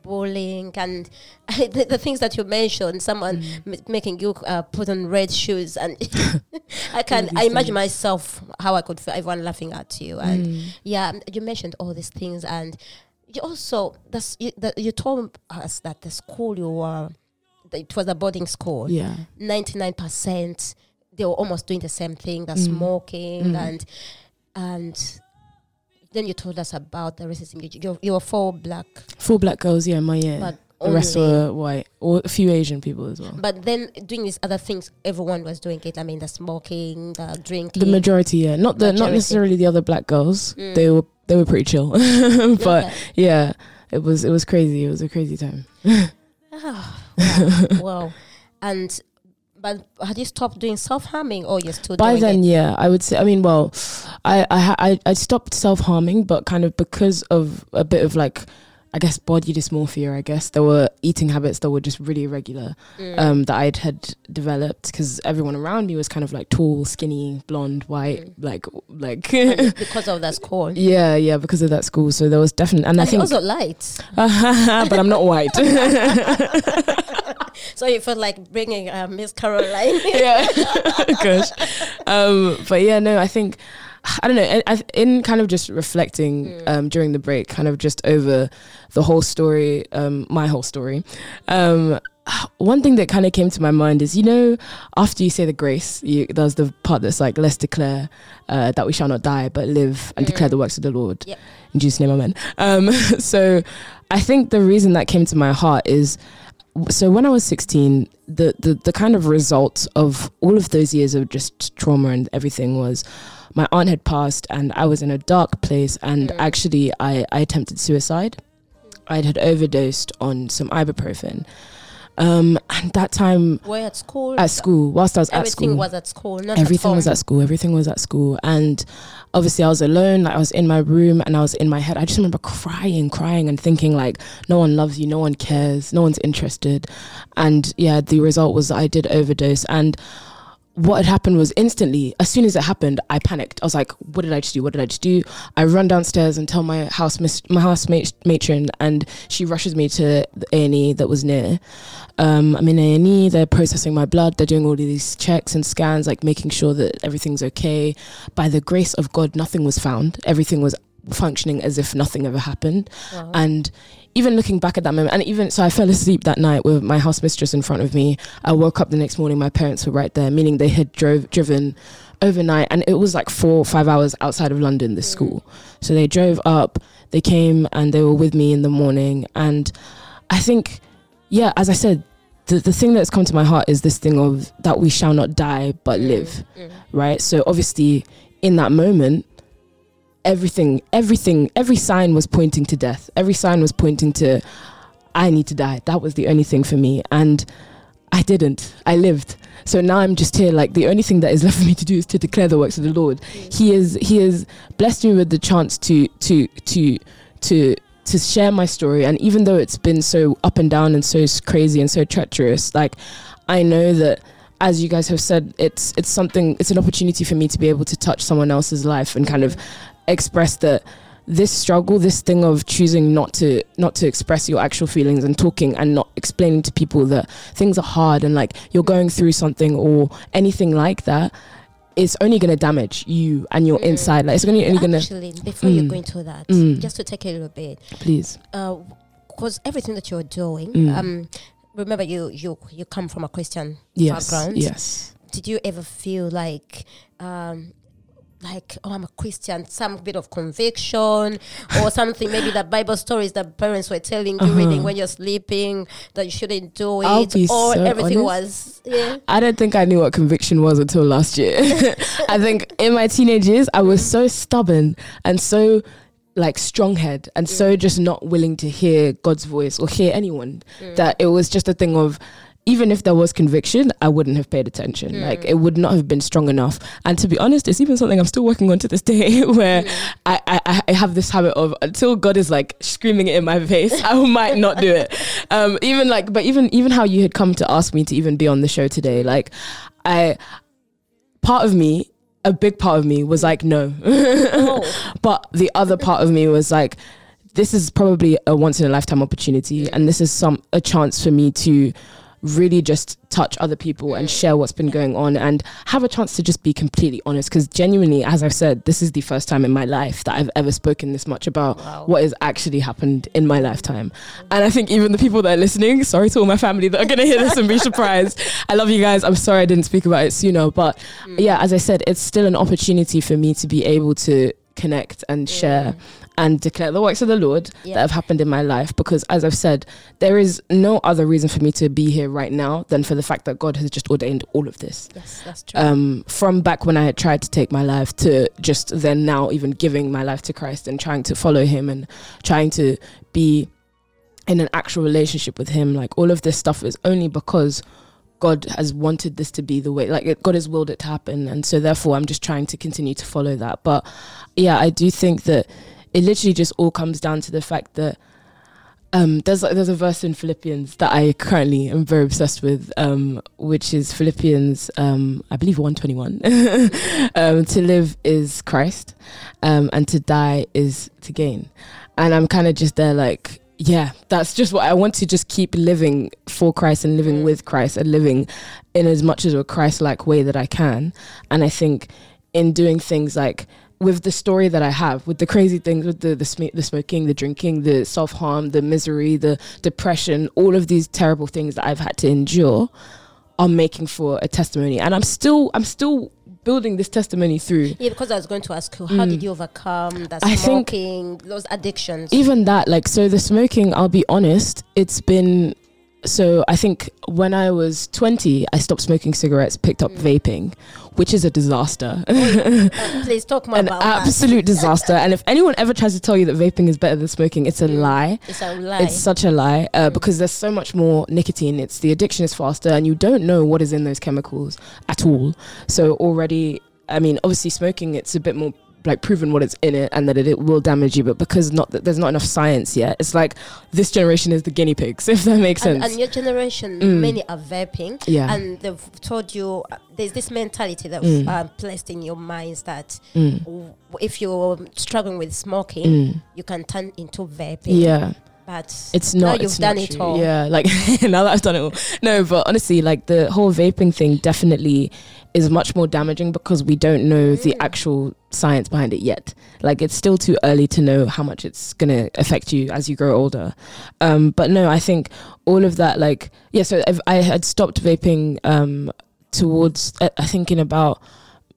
bullying and the, the things that you mentioned. Someone m- making you uh, put on red shoes, and I can I imagine things. myself how I could feel everyone laughing at you. And Mm. yeah, you mentioned all these things, and you also that's you, that you told us that the school you were, that it was a boarding school. Yeah. Ninety nine percent, they were almost doing the same thing, the Mm. smoking Mm. and and. Then you told us about the racism. You, you, were four black, Four black girls, yeah, my yeah but the rest were white, or a few Asian people as well. But then doing these other things, everyone was doing it. I mean, the smoking, the drinking. The majority, yeah, not the not necessarily the other black girls. Mm. They were they were pretty chill, but yeah, it was it was crazy. It was a crazy time. Ah, wow, wow. And but had you stopped doing self harming, or you're still By then, it? yeah, I would say. I mean, well, I I I, I stopped self harming, but kind of because of a bit of like. I guess body dysmorphia. I guess there were eating habits that were just really irregular Mm. um, that I'd had developed because everyone around me was kind of like tall, skinny, blonde, white, Mm. like like because of that school. yeah, yeah, because of that school. So there was definitely, and, And I think, also light. but I'm not white. so you felt like bringing uh, Miss Caroline. yeah, gosh. Um, but yeah, no, I think I don't know. I, I, in kind of just reflecting Mm. um, during the break, kind of just over the whole story, um, my whole story. Um, one thing that kind of came to my mind is, you know, after you say the grace, you, there's the part that's like, let's declare uh, that we shall not die, but live and declare Mm. the works of the Lord. Yep. In Jesus' name, amen. Um, so I think the reason that came to my heart is so when I was 16, the, the, the kind of result of all of those years of just trauma and everything was my aunt had passed and I was in a dark place and Mm. actually I, I attempted suicide. I had overdosed on some ibuprofen. Um, and that time We're at school. at school, whilst I was at school, Everything was at school. Not everything at was at school everything was at school and obviously i was alone like i was in my room and i was in my head i just remember crying crying and thinking like no one loves you no one cares no one's interested and yeah the result was i did overdose and what had happened was instantly as soon as it happened i panicked. I was like what did i just do? What did i just do? I run downstairs and tell my house mis- my house mat- matron and she rushes me to the a&e that was near. Um, i'm in a&e they're processing my blood they're doing all of these checks and scans like making sure that everything's okay. By the grace of god nothing was found. Everything was functioning as if nothing ever happened. Wow. and even looking back at that moment, and even so, I fell asleep that night with my house mistress in front of me. I woke up the next morning, my parents were right there, meaning they had drove driven overnight, and it was like four or five hours outside of London, this school. So they drove up, they came, and they were with me in the morning. And I think, yeah, as I said, the, the thing that's come to my heart is this thing of that we shall not die but Mm. live right so obviously in that moment everything everything every sign was pointing to death. Every sign was pointing to i need to die. That was the only thing for me. And i didn't. I lived. So now i'm just here like the only thing that is left for me to do is to declare the works of the lord. He is he has blessed me with the chance to to to to to share my story. And even though it's been so up and down and so crazy and so treacherous like i know that as you guys have said it's it's something it's an opportunity for me to be able to touch someone else's life and kind of express that this struggle this thing of choosing not to not to express your actual feelings and talking and not explaining to people that things are hard and like you're going through something or anything like that it's only going to damage you and your Mm. inside like it's only, only going to Actually, before you Mm. go into that, Mm. just to take a little bit, please because everything that you're doing, Mm. um, remember you you you come from a Christian yes background. yes Did you ever feel like? Um, like oh i'm a christian some bit of conviction or something maybe the bible stories that parents were telling you reading Uh-huh. when you're sleeping that you shouldn't do I'll it be or so everything honest. was yeah I don't think I knew what conviction was until last year. I think in my teenage years, I was so stubborn and so like strong head and so just not willing to hear God's voice or hear anyone that it was just a thing of even if there was conviction, I wouldn't have paid attention. Like it would not have been strong enough. And to be honest, it's even something I'm still working on to this day where I, I, I have this habit of until God is like screaming it in my face, I might not do it. Um, even like, but even even how you had come to ask me to even be on the show today, like I part of me, a big part of me was like, no. oh but the other part of me was like, this is probably a once in a lifetime opportunity, and this is some a chance for me to really just touch other people and share what's been going on and have a chance to just be completely honest. Because genuinely as i've said this is the first time in my life that i've ever spoken this much about Wow. what has actually happened in my lifetime. And i think even the people that are listening sorry to all my family that are going to hear this and be surprised. I love you guys. I'm sorry i didn't speak about it sooner but mm. yeah as i said it's still an opportunity for me to be able to connect and share and declare the works of the Lord that have happened in my life. Because as I've said, there is no other reason for me to be here right now than for the fact that God has just ordained all of this. yes that's true Um, from back when I had tried to take my life to just then now even giving my life to Christ and trying to follow Him and trying to be in an actual relationship with Him. Like all of this stuff is only because God has wanted this to be the way, like it, God has willed it to happen. And so therefore, I'm just trying to continue to follow that. But yeah, I do think that it literally just all comes down to the fact that um, there's there's a verse in Philippians that I currently am very obsessed with, um, which is Philippians, um, I believe 121. um, to live is Christ, um, and to die is to gain. And I'm kind of just there, like, yeah, that's just what I want to just keep living for Christ and living with Christ and living in as much as a Christ-like way that I can. And I think in doing things like with the story that I have, with the crazy things, with the the, sm- the smoking, the drinking, the self harm, the misery, the depression, all of these terrible things that I've had to endure, are making for a testimony. And I'm still, I'm still building this testimony through. yeah because i was going to ask you how did you overcome that Mm. Smoking those addictions Even that, like, so the smoking, I'll be honest, it's been. So I think when I was 20, I stopped smoking cigarettes, picked up vaping, which is a disaster. Uh, please talk more An about that absolute disaster. And if anyone ever tries to tell you that vaping is better than smoking, it's a lie. it's a lie It's such a lie uh, because there's so much more nicotine. It's the addiction is faster, and you don't know what is in those chemicals at all. So already, I mean, obviously smoking, it's a bit more like proven what it's in it and that it, it will damage you. But because not that there's not enough science yet, it's like this generation is the guinea pigs, if that makes and, sense. and your generation Mm. many are vaping yeah. and they've told you uh, there's this mentality that Mm. uh, placed in your minds that Mm. w- if you're struggling with smoking Mm. you can turn into vaping Yeah. But It's not. you've it's done not it true. all Yeah, like now that I've done it all. No, but honestly, like the whole vaping thing definitely is much more damaging because we don't know the Mm. actual science behind it yet. Like it's still too early to know how much it's gonna affect you as you grow older. Um, but no, I think all of that, like yeah. So if I had stopped vaping um, towards, uh, I think in about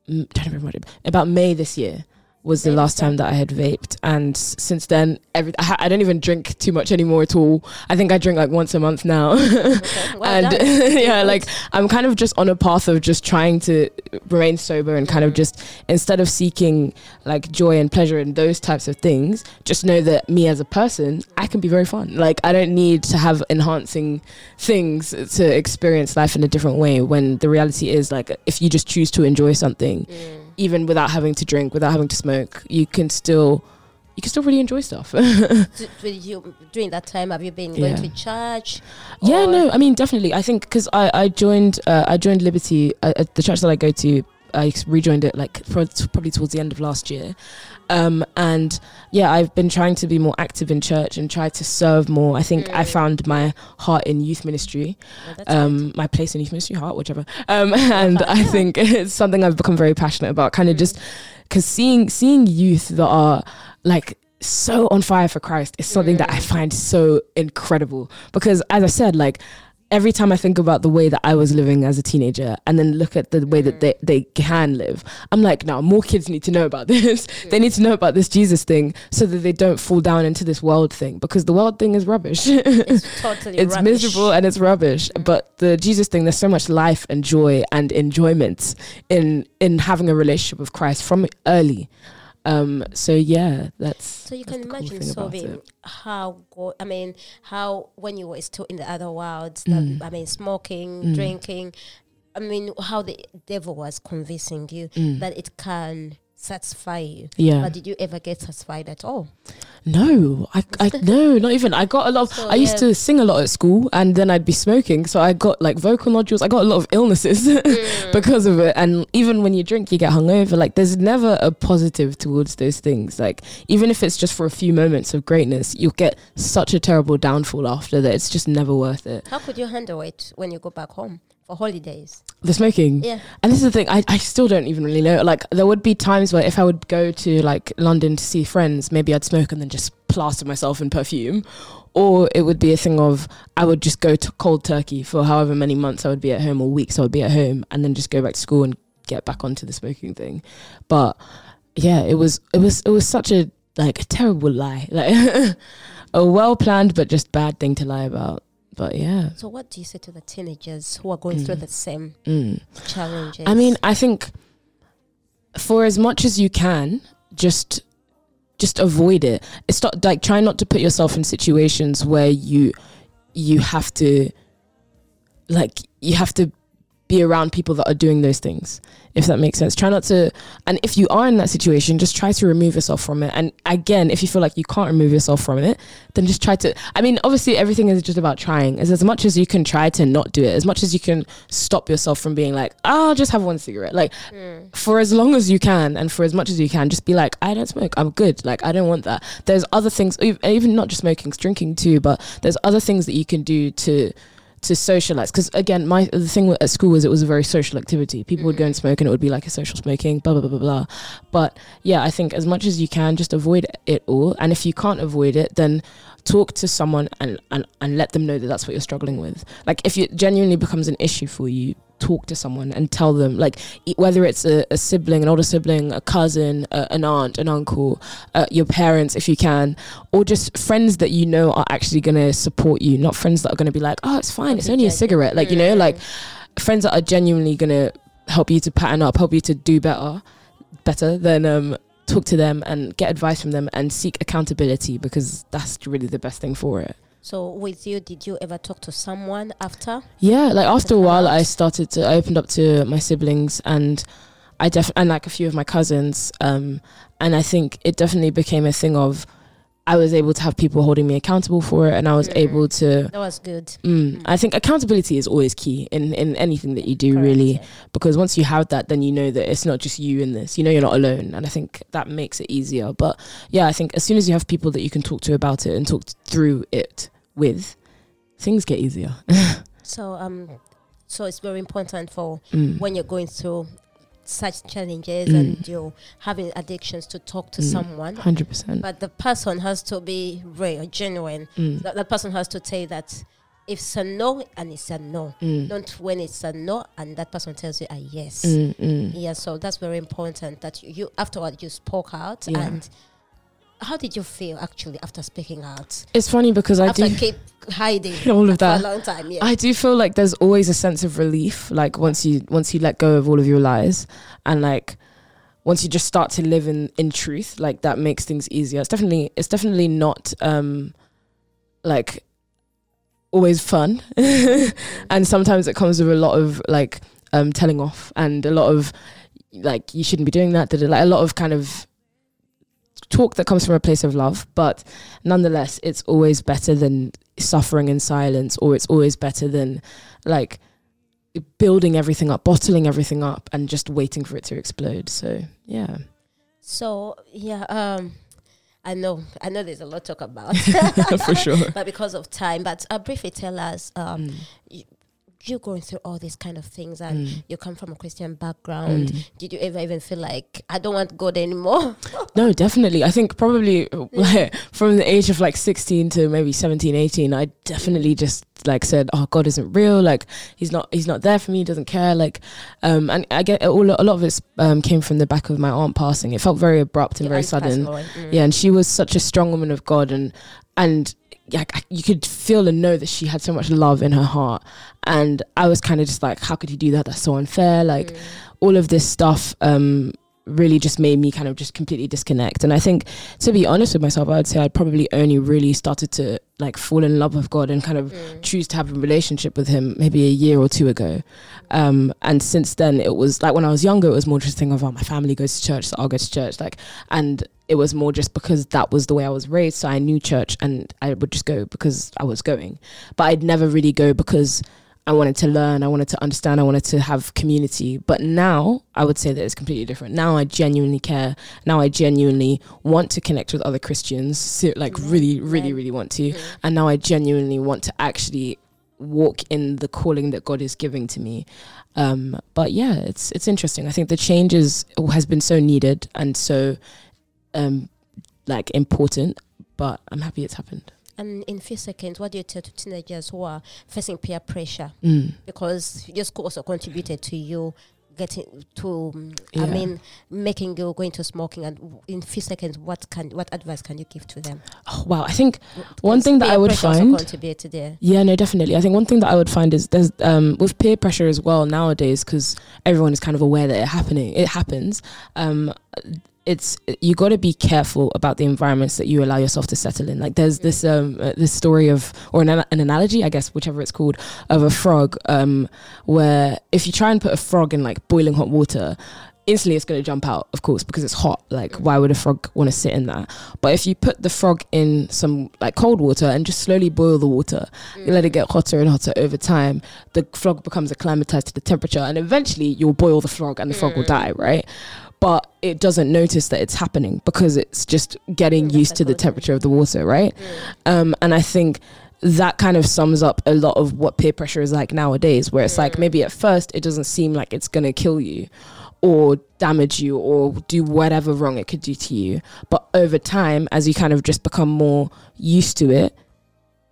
mm, trying to remember about May this year. Was the last time that I had vaped, and since then, every I, I don't even drink too much anymore at all. I think I drink like once a month now, Okay, well and yeah, like I'm kind of just on a path of just trying to remain sober and kind of Mhm. just instead of seeking like joy and pleasure and those types of things, just know that me as a person, I can be very fun. Like I don't need to have enhancing things to experience life in a different way. When the reality is like if you just choose to enjoy something, Mm. Even without having to drink, without having to smoke, you can still you can still really enjoy stuff. You during that time have you been going Yeah. to church? Yeah, no, I mean definitely. I think because I I joined uh, I joined Liberty uh, at the church that I go to. I rejoined it like probably towards the end of last year, um, and yeah, I've been trying to be more active in church and try to serve more. I think I Mm. found my heart in youth ministry, Oh, um, my place in youth ministry, heart, whichever. Um, and I think it's something I've become very passionate about. Kind of Mm. just because seeing seeing youth that are like so on fire for Christ is something that I Mm. find so incredible. Because as I said, like every time I think about the way that I was living as a teenager and then look at the way that mm. they, they can live, I'm like, now more kids need to know about this. they need to know about this Jesus thing so that they don't fall down into this world thing because the world thing is rubbish. It's totally it's rubbish. miserable and it's rubbish. Mm. But the Jesus thing, there's so much life and joy and enjoyment in in having a relationship with Christ from early. Um, so yeah, that's So you that's can cool imagine, thing about how go. I mean, how when you were still in the other world, Mm. that, I mean, smoking, Mm. drinking. I mean, how the devil was convincing you Mm. that it can satisfy you. yeah. But did you ever get satisfied at all? No, I, I no, not even. I got a lot. Of, So, I used yeah. to sing a lot at school, and then I'd be smoking, so I got like vocal nodules. I got a lot of illnesses Mm. because of it. And even when you drink, you get hungover. Like, there's never a positive towards those things. Like, even if it's just for a few moments of greatness, you'll get such a terrible downfall after that. It's just never worth it. How could you handle it when you go back home for holidays? The smoking. Yeah. And this is the thing, I, I still don't even really know. Like, there would be times where if I would go to like London to see friends, maybe I'd smoke and then just plaster myself in perfume. Or it would be a thing of I would just go to cold turkey for however many months I would be at home or weeks I would be at home and then just go back to school and get back onto the smoking thing. But yeah, it was it was it was such a like a terrible lie. Like a well planned but just bad thing to lie about. But yeah. So, what do you say to the teenagers who are going through Mm. the same Mm. challenges? I mean, I think for as much as you can, just just avoid it. It's not like try not to put yourself in situations where you you have to like you have to be around people that are doing those things if that makes sense. Try not to and if you are in that situation just try to remove yourself from it. And again if you feel like you can't remove yourself from it then just try to i mean obviously everything is just about trying. As as much as you can try to not do it as much as you can stop yourself from being like oh, i'll just have one cigarette. Like Mm. for as long as you can and for as much as you can just be like i don't smoke. I'm good. Like i don't want that. There's other things even not just smoking drinking too but there's other things that you can do to to socialize. Because again my the thing at school was it was a very social activity. People would go mm. and smoke and it would be like a social smoking blah blah blah blah blah. But yeah i think as much as you can just avoid it all. And if you can't avoid it then talk to someone and and, and let them know that that's what you're struggling with. Like if it genuinely becomes an issue for you talk to someone and tell them like whether it's a, a sibling an older sibling a cousin a, an aunt an uncle uh, your parents if you can or just friends that you know are actually going to support you not friends that are going to be like oh it's fine it's only a cigarette. Like you know like friends that are genuinely going to help you to pattern up help you to do better better then um talk to them and get advice from them and seek accountability because that's really the best thing for it So, with you, did you ever talk to someone after? yeah, like after a while. I started to. I opened up to my siblings and I def and like a few of my cousins. Um, and I think it definitely became a thing of I was able to have people holding me accountable for it, and I was Mm. able to. That was good. Mm, I think accountability is always key in in anything that you do, Correct, really, because once you have that, then you know that it's not just you in this. You know you're not alone, and I think that makes it easier. But yeah, I think as soon as you have people that you can talk to about it and talk through it with, things get easier. So, um, so it's very important for Mm. when you're going through such challenges Mm. and you're having addictions to talk to Mm. someone. Hundred percent. But the person has to be real, genuine. Mm. That, person has to say that if it's a no and it's a no, Mm. not when it's a no and that person tells you a yes. Mm, mm. Yeah, so that's very important that you, you afterward you spoke out Yeah. and how did you feel actually after speaking out? It's funny because I do keep hiding all of that for a long time, yeah. I do feel like there's always a sense of relief, like once you once you let go of all of your lies, and like once you just start to live in in truth, like that makes things easier. It's definitely it's definitely not um like always fun, and sometimes it comes with a lot of like um telling off and a lot of like you shouldn't be doing that. Like a lot of kind of talk that comes from a place of love, but nonetheless, it's always better than suffering in silence, or it's always better than like building everything up, bottling everything up, and just waiting for it to explode. So yeah, so yeah, um I know I know there's a lot to talk about for sure. but because of time, but uh, briefly tell us um Mm, you going through all these kind of things and mm, you come from a Christian background. mm. Did you ever even feel like I don't want God anymore? No, definitely. I think probably uh, from the age of like 16 to maybe 17, 18, I definitely just like said, "Oh, God isn't real. Like he's not he's not there for me. He doesn't care." Like um and I get all a lot of it um came from the back of my aunt passing. It felt very abrupt and Your very sudden. Mm. Yeah, and she was such a strong woman of God, and and yeah, you could feel and know that she had so much love in her heart. And I was kind of just like, how could you do that? That's so unfair. Like Mm. all of this stuff um, really just made me kind of just completely disconnect. And I think, to be honest with myself, I would say I'd probably only really started to like fall in love with God and kind of Mm. choose to have a relationship with Him maybe a year or two ago. Um, and since then, it was like when I was younger, it was more just a thing of, oh, my family goes to church, so I'll go to church. Like, and it was more just because that was the way I was raised. So I knew church and I would just go because I was going. But I'd never really go because I wanted to learn, I wanted to understand, I wanted to have community. But now I would say that it's completely different. Now I genuinely care. Now I genuinely want to connect with other Christians, so, like really, really, really want to. Mm. And now I genuinely want to actually walk in the calling that God is giving to me. Um, but yeah, it's it's interesting. I think the changes has been so needed and so um, like important. But I'm happy it's happened. And in a few seconds, what do you tell to teenagers who are facing peer pressure? Mm. Because your school also contributed to you getting to, um, I mean, making you go into smoking. And w- in few seconds, what can what advice can you give to them? Oh, wow, I think One thing that I would find- contributed there. Yeah, no, definitely. I think one thing that I would find is there's um, with peer pressure as well nowadays because everyone is kind of aware that it happening. It happens. Um, it's you got to be careful about the environments that you allow yourself to settle in. Like there's this um uh, this story of or an, an analogy, I guess, whichever it's called, of a frog. Um, where if you try and put a frog in like boiling hot water. Instantly, it's going to jump out, of course, because it's hot. Like, why would a frog want to sit in that? But if you put the frog in some like cold water and just slowly boil the water, you let it get hotter and hotter over time, the frog becomes acclimatized to the temperature, and eventually you'll boil the frog and the frog will die, right? But it doesn't notice that it's happening because it's just getting Mm, used to the temperature of the water, right? Um, and I think that kind of sums up a lot of what peer pressure is like nowadays, where it's like maybe at first it doesn't seem like it's gonna kill you or damage you or do whatever wrong it could do to you. But over time, as you kind of just become more used to it,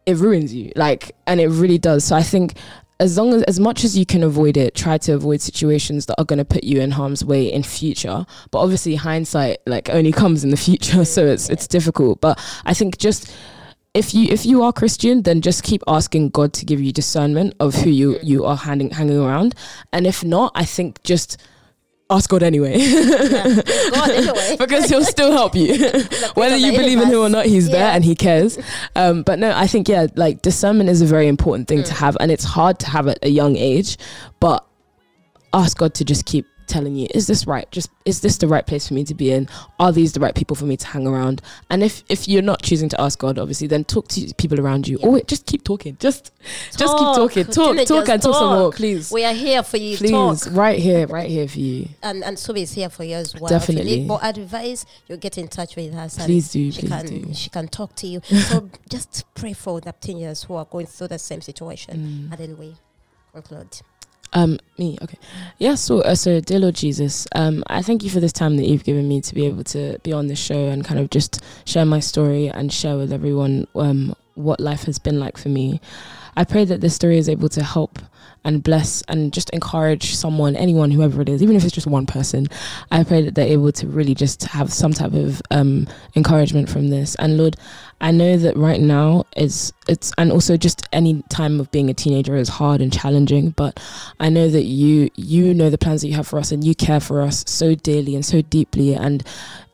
it ruins you. Like, and it really does. So I think as long as as much as you can avoid it, try to avoid situations that are going to put you in harm's way in future. But obviously, hindsight like only comes in the future, so it's it's difficult. But I think just if you if you are Christian, then just keep asking God to give you discernment of who you you are hanging hanging around, and if not, I think just ask God anyway. God, anyway. because he'll still help you whether you believe in him or not he's there and he cares um, but no i think yeah like discernment is a very important thing Mm. to have and it's hard to have at a young age but ask god to just keep telling you is this right just is this the right place for me to be in are these the right people for me to hang around and if if you're not choosing to ask god obviously then talk to people around you Yeah. or just keep talking just just keep talking talk Teenagers, talk and talk some more please We are here for you. please Talk. right here right here for you And and Suubi is here for you as well. If Definitely. you need more advice, you get in touch with and please do she please can do she can talk to you. so just pray for the teenagers who are going through the same situation, Mm. and then we conclude. Um, me, okay. Yeah, so, uh, so, dear Lord Jesus, um, I thank you for this time that you've given me to be able to be on this show and kind of just share my story and share with everyone um, what life has been like for me. I pray that this story is able to help and bless and just encourage someone, anyone, whoever it is, even if it's just one person. I pray that they're able to really just have some type of um, encouragement from this. And Lord, I know that right now is it's and also just any time of being a teenager is hard and challenging, but I know that you you know the plans that you have for us and you care for us so dearly and so deeply. And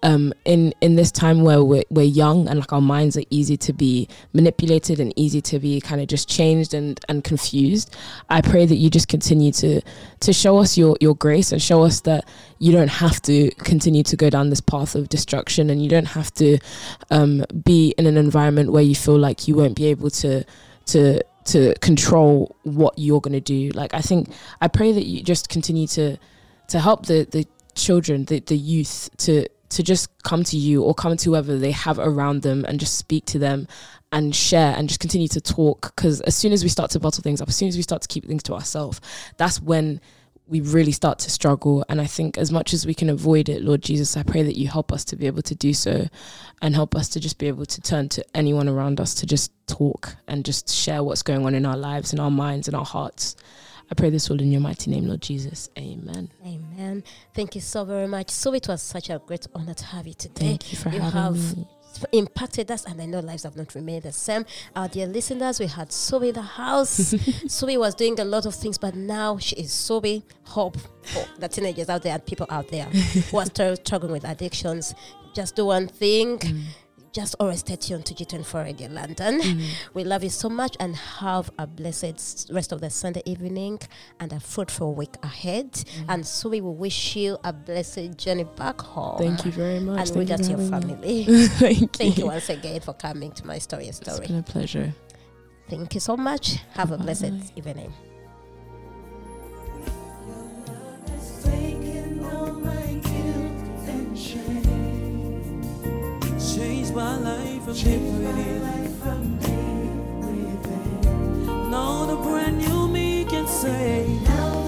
um, in in this time where we're, we're young and like our minds are easy to be manipulated and easy to be kind of just changed and and confused i pray that you just continue to to show us your your grace and show us that you don't have to continue to go down this path of destruction and you don't have to um, be in an environment where you feel like you won't be able to to to control what you're going to do. Like i think i pray that you just continue to to help the the children the, the youth to to just come to you or come to whoever they have around them and just speak to them and share and just continue to talk. Because as soon as we start to bottle things up as soon as we start to keep things to ourselves that's when we really start to struggle and i think as much as we can avoid it lord jesus i pray that you help us to be able to do so and help us to just be able to turn to anyone around us to just talk and just share what's going on in our lives in our minds in our hearts I pray this all in your mighty name, Lord Jesus. Amen. Amen. Thank you so very much. So it was such a great honor to have you today. Thank you for you having have me. Impacted us, and I know lives have not remained the same. Our dear listeners, we had Suubi in the house. Suubi was doing a lot of things, but now she is Suubi. Hope for the teenagers out there and people out there who are still struggling with addictions. Just do one thing. Mm. Just always stay tuned to G24 Radio London. Mm. We love you so much and have a blessed rest of the Sunday evening and a fruitful week ahead. And so we will wish you a blessed journey back home. Mm. Thank you very much. And Thank with you that, your family. Thank, Thank you. you once again for coming to my story Story. It's been a pleasure. Thank you so much. Have a blessed Bye. evening. Change my life from deep within. Within. Now the brand new me can say.